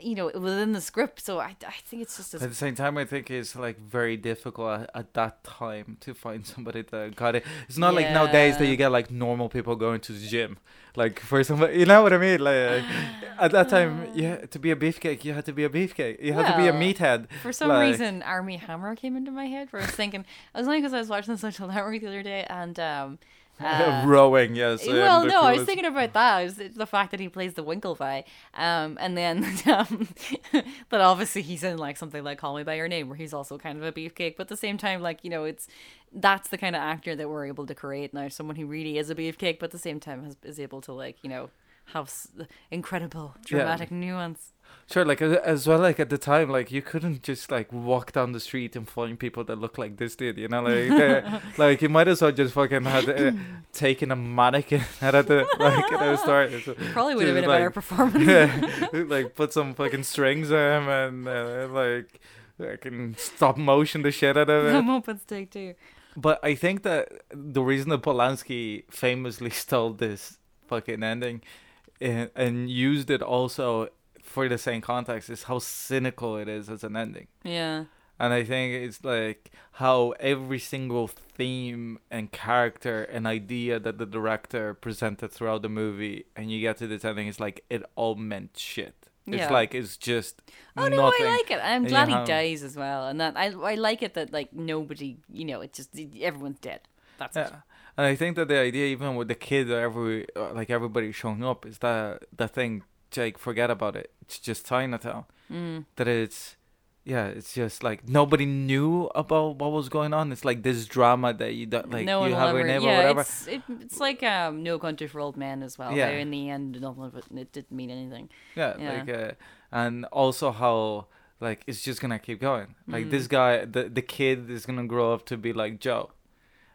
you know within the script. So I, I think it's just
At the same time, I think it's like very difficult at, at that time to find (laughs) somebody that got it. It's not like nowadays that you get like normal people going to the gym. Like for somebody, you know what I mean? Like at that time, (sighs) yeah, to be a beefcake, you had to be a beefcake. You had to be a meathead.
for some
like-
reason Armie Hammer came into my head. Where I was thinking, I was only because I was watching the Social Network the other day, and um, Uh, (laughs)
Rowing, yes.
well, no, I was thinking about that. Was the fact that he plays the Winklevi, um, and then (laughs) um, (laughs) that obviously he's in like something like Call Me by Your Name, where he's also kind of a beefcake. But at the same time, like you know, it's that's the kind of actor that we're able to create now. Someone who really is a beefcake, but at the same time has, is able to like you know have s- incredible dramatic nuance.
Sure, like as, well, like at the time, like you couldn't just like walk down the street and find people that look like this dude, you know, like (laughs) like you might as well just fucking had uh, (clears throat) taken a mannequin (laughs) and (laughs) had to like you know so-
Probably would have been a better
like-
performance.
yeah, like put some fucking strings on him and uh, like I can stop motion the shit out of
the
it.
Muppets take two.
But I think that the reason that Polanski famously stole this fucking ending and, and used it also for the same context is how cynical it is as an ending.
Yeah.
And I think it's like how every single theme and character and idea that the director presented throughout the movie, and you get to this ending, it's like it all meant shit.
Yeah.
It's like it's just
Oh
nothing.
no, I like it. I'm
And
glad he
have-
dies as well, and that I I like it that like nobody, you know, it just everyone's dead. That's it.
Yeah, and I think that the idea, even with the kid every uh, like everybody showing up, is that the thing. Jake, forget about it. It's just Chinatown.
Mm.
That it's, yeah, it's just like nobody knew about what was going on. It's like this drama that you that like
no
you have
ever.
name
yeah,
or whatever.
it's it, it's like um, No Country for Old Men as well.
Yeah.
In the end, it didn't mean anything.
Yeah,
Yeah.
like uh, and also how like it's just gonna keep going. Like
Mm.
this guy, the the kid is gonna grow up to be like Joe,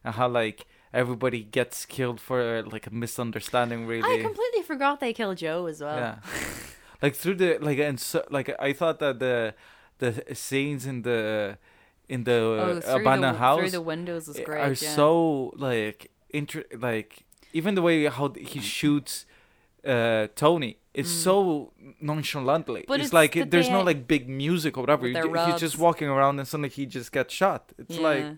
and how like everybody gets killed for like a misunderstanding. Really,
I completely forgot they killed Joe as well.
yeah. (laughs) like through the like and so like I thought that the the scenes in the in the
Oh,
uh, abandoned
the,
house
through the windows is great.
are
yeah.
so like inter like even the way how he shoots uh Tony it's
Mm.
so nonchalantly
But
it's,
it's
like there's no like big music or whatever he's just walking around and suddenly he just gets shot it's like
Yeah.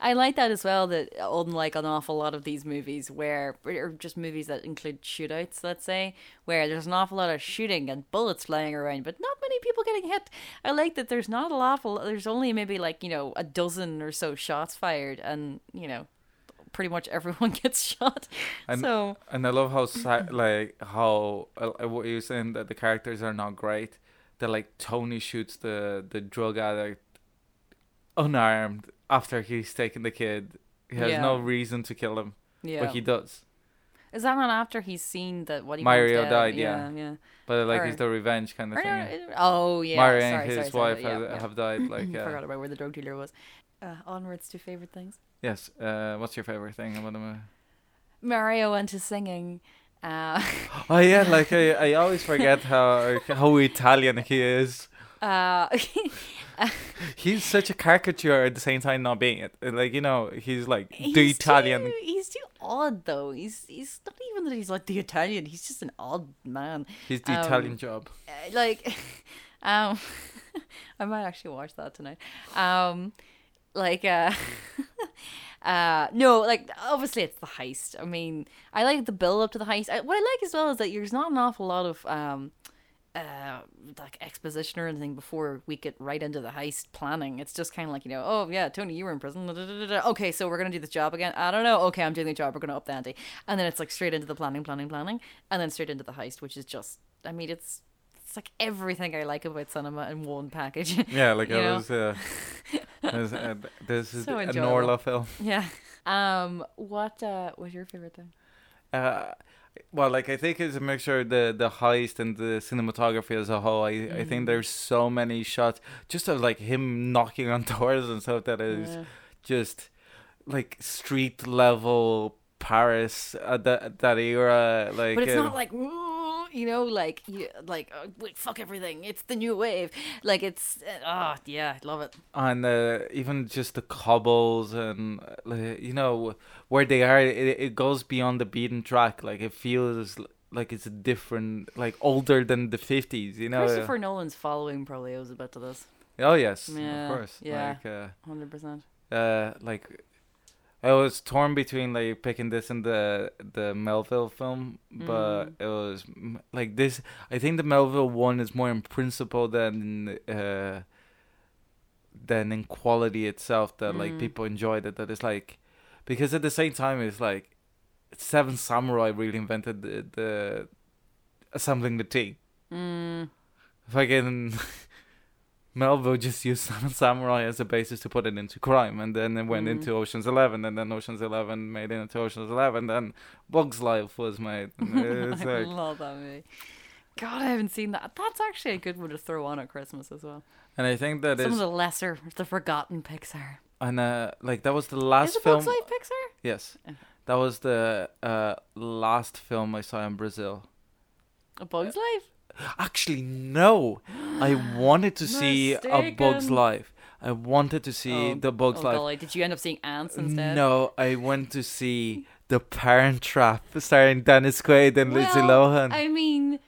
I like that as well. That unlike an awful lot of these movies, where or just movies that include shootouts, let's say, where there's an awful lot of shooting and bullets flying around, but not many people getting hit. I like that there's not a awful. There's only maybe like you know a dozen or so shots fired, and you know, pretty much (laughs) everyone gets shot.
And-
so
and I love how si- like how uh, uh, what you're saying that the characters are not great that like Tony shoots the the drug addict unarmed after he's taken the kid he has
Yeah.
no reason to kill him
yeah,
but he does
is that not after he's seen that what he
Mario died,
Yeah,
yeah.
yeah.
but like
Or-
it's the revenge kind of thing
it- oh yeah,
Mario
sorry,
and his
sorry, sorry,
wife
yeah,
have,
yeah.
have died (laughs) like uh,
Forgot about where the drug dealer was. Uh, onwards to favorite things.
yes uh what's your favorite thing about the movie
Mario and his singing. Uh, (gasps)
oh yeah like I, I always forget (laughs) how how Italian he is
uh, (laughs) (laughs)
he's such a caricature at the same time not being it like you know he's like the Italian
Too, he's too odd though. He's he's not even that he's like the Italian. He's just an odd man.
he's the
um,
Italian job
Uh, like, (laughs) um, (laughs) I might actually watch that tonight. Um, like, uh, uh, no, like obviously it's the heist. I mean, I like the build up to the heist. I, what I like as well is that there's not an awful lot of um. Uh, like exposition or anything before we get right into the heist planning. It's just kind of like you know, oh yeah, Tony, you were in prison. da, da, da, da, da. Okay, so we're gonna do this job again. I don't know. Okay, I'm doing the job. We're gonna up the ante, and then it's like straight into the planning, planning, planning, and then straight into the heist, which is just. I mean, it's it's like everything I like about cinema in one package. (laughs)
Yeah, like (laughs) I was. Uh, (laughs) this, uh, this is
So
a
enjoyable.
Norla film.
yeah. Um. What uh was your favorite thing?
Uh, well, like I think it's a mixture of the the heist and the cinematography as a whole. I I think
Mhm.
there's so many shots just of like him knocking on (laughs) doors and stuff that is
Yeah.
just like street level Paris at that that era. Like,
But it's
uh,
not like "Ooh," you know, like you like uh, wait, fuck everything. It's the new wave. Like it's ah yeah, I love it.
and uh, even just the cobbles and uh, you know where they are it, it goes beyond the beaten track like it feels like it's a different like older than the 50s you know
Christopher Nolan's following probably owes a bit to this.
oh yes
Yeah,
of course
yeah.
like uh,
Hundred percent.
uh like I was torn between like picking this and the the Melville film, but
Mm.
it was like this. I think the Melville one is more in principle than uh than in quality itself. That like
Mm.
people enjoyed it. That it's like because at the same time it's like Seven Samurai really invented the, the assembling the tea.
Mm,
Fucking (laughs) Melville just used (laughs) Seven Samurai as a basis to put it into crime, and then it went
Mhm.
into Ocean's Eleven, and then Ocean's Eleven made it into Ocean's Eleven, then Bug's Life was made. (laughs) It's
I
like,
love that movie. God, I haven't seen that. That's actually a good one to throw on at Christmas as well.
and I think that
Some
is,
of the lesser, the forgotten Pixar.
and uh, like that was the last
Is it
film.
Bugs Life Pixar?
Yes, that was the uh, last film I saw in Brazil.
A Bugs Life?
Actually, no. I wanted to see a Bug's Life. I wanted to see
Oh,
the Bug's
oh,
Life.
golly. Did you end up seeing ants instead?
No, I went to see The Parent Trap, starring Dennis Quaid and Lindsay
Well,
Lohan.
I mean,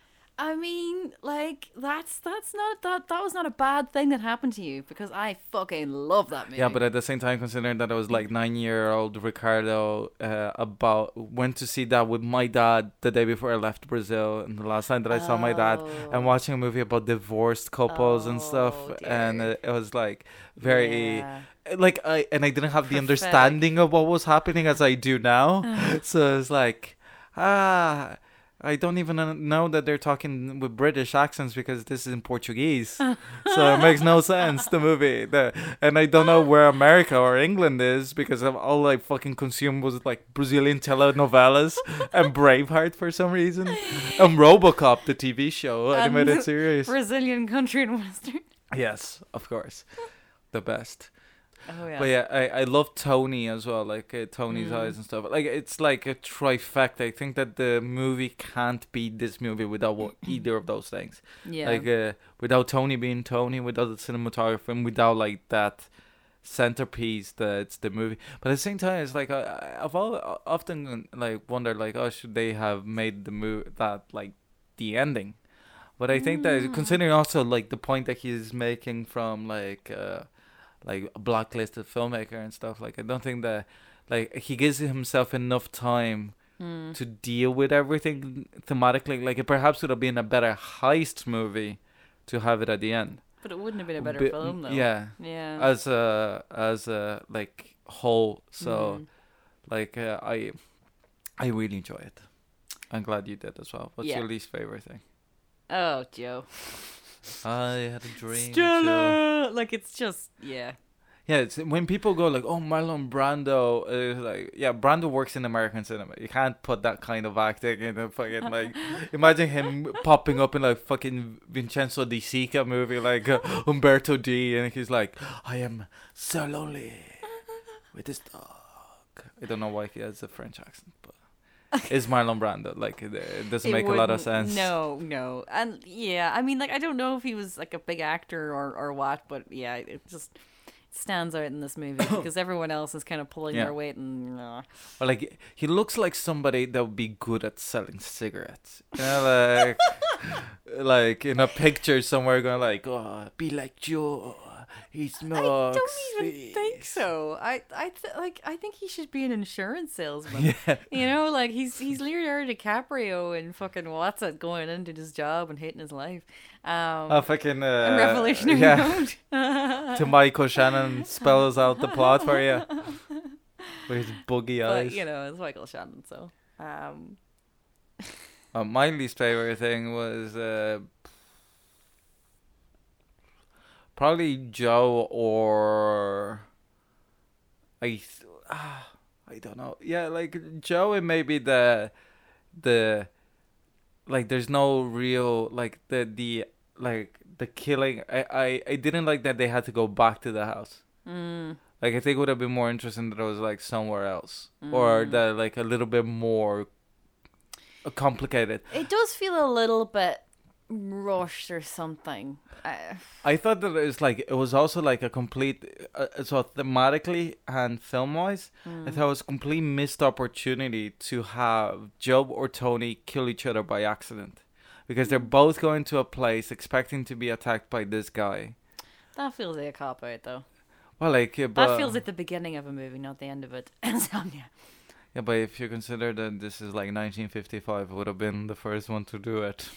I mean, like that's that's not that that was not a bad thing that happened to you because I fucking love that movie.
yeah, but at the same time, considering that I was like nine-year-old Ricardo, uh, about went to see that with my dad the day before I left Brazil, and the last time that I saw my dad,
Oh.
and watching a movie about divorced couples and stuff,
Oh,
and it, it was like very.
Yeah.
like I and I didn't have the understanding of what was happening as I do now. (laughs) so it's like ah I don't even know that they're talking with British accents because this is in Portuguese. (laughs) so it makes no sense the movie. The, and I don't know where America or England is because of all I fucking consumed was like Brazilian telenovelas and Braveheart for some reason. And RoboCop the TV show animated series.
Brazilian country and western.
Yes, of course. The best.
Oh yeah.
But yeah, I, I love Tony as well, like uh, Tony's
Mm.
eyes and stuff. Like it's like a trifecta. I think that the movie can't be this movie without (clears throat) either of those things.
yeah.
Like uh, without Tony being Tony, without the cinematography, and without like that centerpiece that's the movie. But at the same time, it's like I, I- I've all, often like wondered like, oh, should they have made the movie that like the ending? But I think that
Mm.
considering also like the point that he's making from like uh like a blacklisted filmmaker and stuff, like I don't think that like he gives himself enough time
Mm.
to deal with everything thematically. Like it perhaps would have been a better heist movie to have it at the end.
But it wouldn't have been a better
Bit-
film though.
Yeah,
Yeah.
as a as a like whole. So
Mm.
like uh, I I really enjoy it. I'm glad you did as well. What's
Yeah.
your least favorite thing?
Oh, Joe.
I had a dream. Joe.
Stella! Like it's just yeah.
Yeah, it's when people go like, "Oh, Marlon Brando," uh, like, yeah, Brando works in American cinema. You can't put that kind of acting in a fucking like. (laughs) imagine him popping up in like fucking Vincenzo De Sica movie, like uh, Umberto D, and he's like, "I am so lonely with this dog." I don't know why he has a French accent, (laughs) it's Marlon Brando. Like, it, it doesn't
It
make a lot of sense.
No, no, and yeah, I mean, like I don't know if he was like a big actor or or what, but yeah, it just stands out in this movie (coughs) because everyone else is kind of pulling
Yeah.
their weight and uh,
Or like he looks like somebody that would be good at selling cigarettes. You know, like (laughs) like in a picture somewhere going like, oh, be like Joe. He smokes.
I don't even think so. I I th- like I think he should be an insurance salesman.
Yeah.
You know, like he's he's Leonardo DiCaprio and fucking what's it going into his job and hating his life. Um,
Oh, fucking. Uh,
Revolutionary
yeah. (laughs) To Michael Shannon spells out the plot for you (laughs) with his buggy
but
eyes.
you know, it's Michael Shannon, so um, (laughs)
Uh, my least favorite thing was uh, probably Joe or I. th- ah, (sighs) I don't know. Yeah, like Joe and maybe the the like. There's no real like the the like the killing. I I I didn't like that they had to go back to the house.
mm,
Like I think it would have been more interesting that it was like somewhere else, or
Mm.
that like a little bit more complicated.
it does feel a little bit rushed or something. Uh,
I thought that it was like it was also like a complete, uh, so thematically and film wise,
mm.
I thought it was a complete missed opportunity to have Joe or Tony kill each other by accident, because they're both going to a place expecting to be attacked by this guy.
that feels like a cop out though.
Well, like yeah, but
that feels like the beginning of a movie, not the end of it. (laughs) Insomnia.
yeah, but if you consider that this is like 1955, it would have been the first one to do it.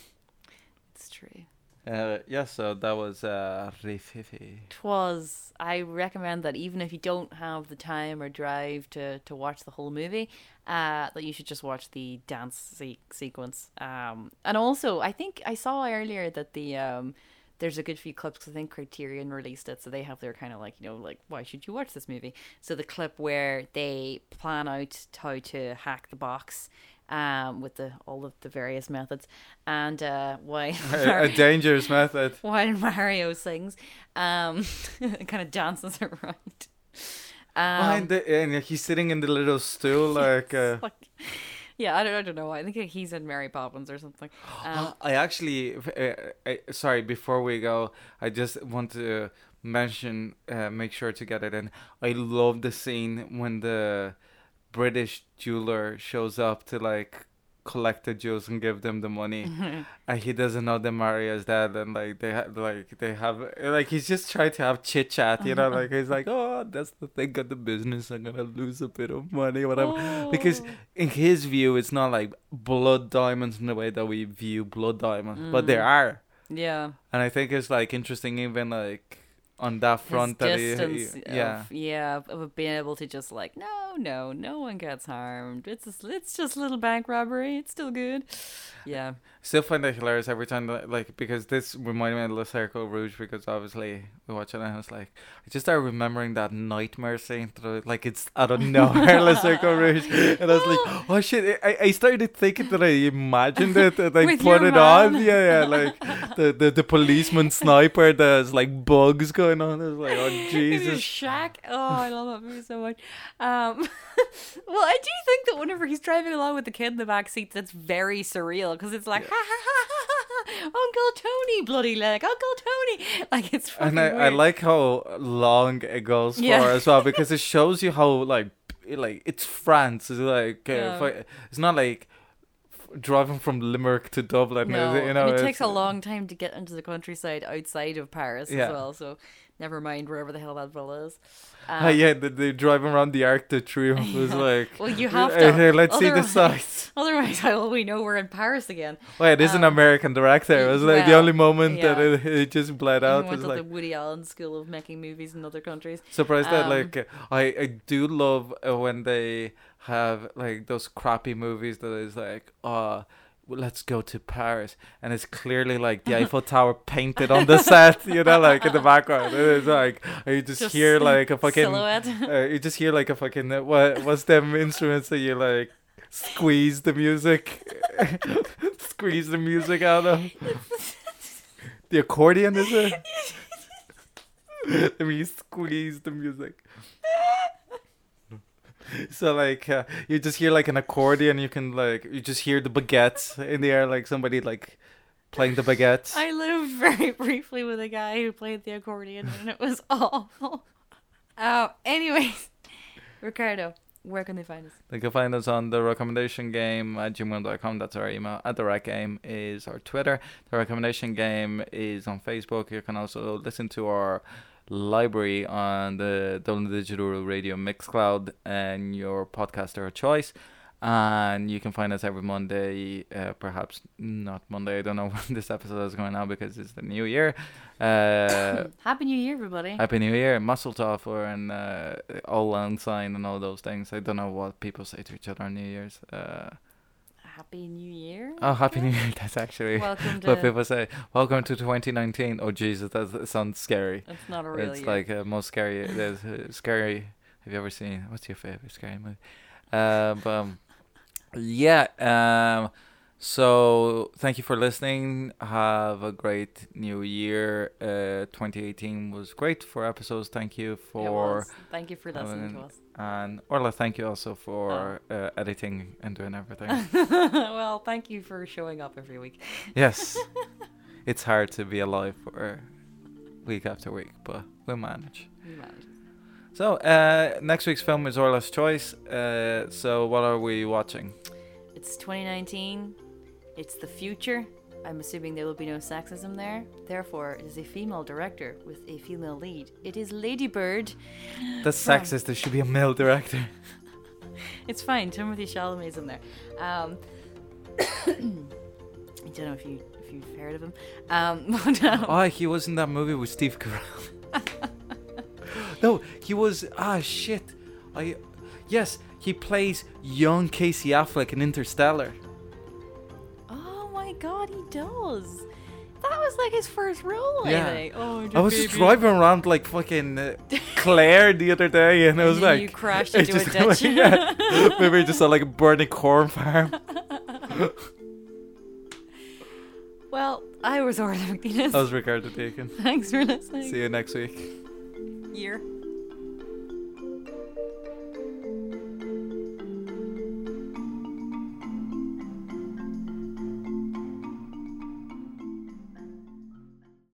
It's true.
Uh, yeah, so that was uh, Rififi.
Twas. I recommend that even if you don't have the time or drive to, to watch the whole movie, Uh, that you should just watch the dance se- sequence. Um, and also, I think I saw earlier that the um, there's a good few clips 'cause I think Criterion released it, so they have their kind of like you know like why should you watch this movie? So the clip where they plan out how to hack the box. Um, with the all of the various methods, and uh, why
a, (laughs) a dangerous method. (laughs)
while Mario sings, um, (laughs) kind of dances around. Um,
Behind the, and he's sitting in the little stool like. Uh,
like, yeah, I don't, I don't know. Why. I think he's in Mary Poppins or something. (gasps) Um,
Uh, (gasps) I actually, uh, I, sorry, before we go, I just want to mention, uh, make sure to get it in. I love the scene when the British jeweler shows up to like collect the jewels and give them the money, (laughs) and he doesn't know that Mario's dead, and like they have, like they have, like he's just trying to have chit chat, you know, like he's like, oh, that's the thing of the business, I'm gonna lose a bit of money, whatever, because
Oh.
in his view, it's not like blood diamonds in the way that we view blood diamonds, but there
Mm.
are,
yeah,
and I think it's like interesting, even like on that front that
distance,
he-
of-
yeah,
yeah, of being able to just like, no, no, no one gets harmed. It's just, it's just a little bank robbery. It's still good. Yeah,
still find that hilarious every time, that, like because this reminded me of Le Cercle Rouge because obviously we watch it and I was like, I just started remembering that nightmare scene, through I- like it's out of nowhere, Le Cercle Rouge, (laughs) and I was like, oh shit, I, I started thinking that I imagined it and I put it on, yeah, yeah, like the, the the policeman sniper, there's like bugs going on, I was like, oh (laughs) Jesus.
Shaq. Oh, I love that movie so much. Um, (laughs) well, I do think that whenever he's driving along with the kid in the back seat, that's very surreal because it's like, ha, ha, ha, ha, ha, Uncle Tony, bloody leg, Uncle Tony. (laughs) Like it's
and I, I like how long it goes
Yeah.
for as well because it shows you how like like it's France. It's like
Yeah.
it's not like driving from Limerick to Dublin.
No,
it? you know,
and it takes a long time to get into the countryside outside of Paris
Yeah.
as well. So never mind wherever the hell that villa is. (laughs) Um,
yeah, the, the driving around the Arc de Triomphe (laughs) was like.
Well, you have
uh,
to.
here, let's see the sights. (laughs)
Otherwise, how will we know we're in Paris again?
Well, it is an
Um,
American director. It was like the only moment that it, it just bled out.
went
was
to
like
the Woody Allen School of making movies in other countries.
surprised that
um,
like uh, I I do love uh, when they have like those crappy movies that is like uh well, let's go to Paris and it's clearly like the Eiffel (laughs) Tower painted on the set you know like in the background. It is like you just,
Just
hear like a fucking
silhouette. (laughs)
uh, you just hear like a fucking uh, what what's them instruments that you like squeeze the music (laughs) squeeze the music out of? The accordion is it? I mean squeeze the music (laughs) so like uh, you just hear like an accordion you can like you just hear the baguettes in the air like somebody like playing the baguettes
I lived (laughs) very briefly with a guy who played the accordion, and it was (laughs) awful. Oh, anyways, Ricardo, where can they find us?
They can find us on the recommendation game at gmail.com. That's our email. At the rec game is our Twitter. The recommendation game is on Facebook. You can also listen to our library on the Dublin Digital Radio Mixcloud and your podcaster of choice. And you can find us every Monday, uh, perhaps not Monday. I don't know (laughs) when this episode is going out because it's the new year. Uh, (coughs)
Happy New Year, everybody.
Happy New Year, Muscle Toffer, and uh, Auld Lang Syne, and all those things. I don't know what people say to each other on New Year's. Uh,
Happy New Year.
oh, Happy New Year! (laughs) That's actually
Welcome
what
to.
people say. Welcome to 2019. Oh Jesus, that that sounds scary.
It's not a real
it's
year.
like uh, most scary. (laughs) There's uh, scary. Have you ever seen? What's your favorite scary movie? Uh, but um, yeah. Um, so thank you for listening. Have a great new year. Uh, 2018 was great for episodes. Thank you for.
Thank you for listening to us.
and Orla. Thank you also for uh, editing and doing everything. (laughs)
well, thank you for showing up every week.
yes, (laughs) it's hard to be alive for week after week, but we'll manage.
You managed.
So uh, next week's film is Orla's choice. Uh, so what are we watching?
It's 2019. It's the future. I'm assuming there will be no sexism there. Therefore, it is a female director with a female lead. It is Lady Bird.
That's
From-
sexist. There should be a male director. (laughs)
It's fine. Timothy Chalamet's in there. Um, (coughs) I don't know if you if you've heard of him. Um, but, um,
Oh, he was in that movie with Steve Carell. (laughs) no, he was. Ah, shit. I. Yes, He plays young Casey Affleck in Interstellar.
God, he does. That was like his first role,
Yeah.
I think. Oh,
I was just driving around like fucking uh, Claire the other day, and I was like,
you crashed (laughs) into a
just- (laughs)
ditch. (laughs)
yeah. maybe just saw like a burning corn farm.
well, I was Orla Mc Nelis.
I was Ricardo Deakin.
Thanks for listening.
See you next week.
Year.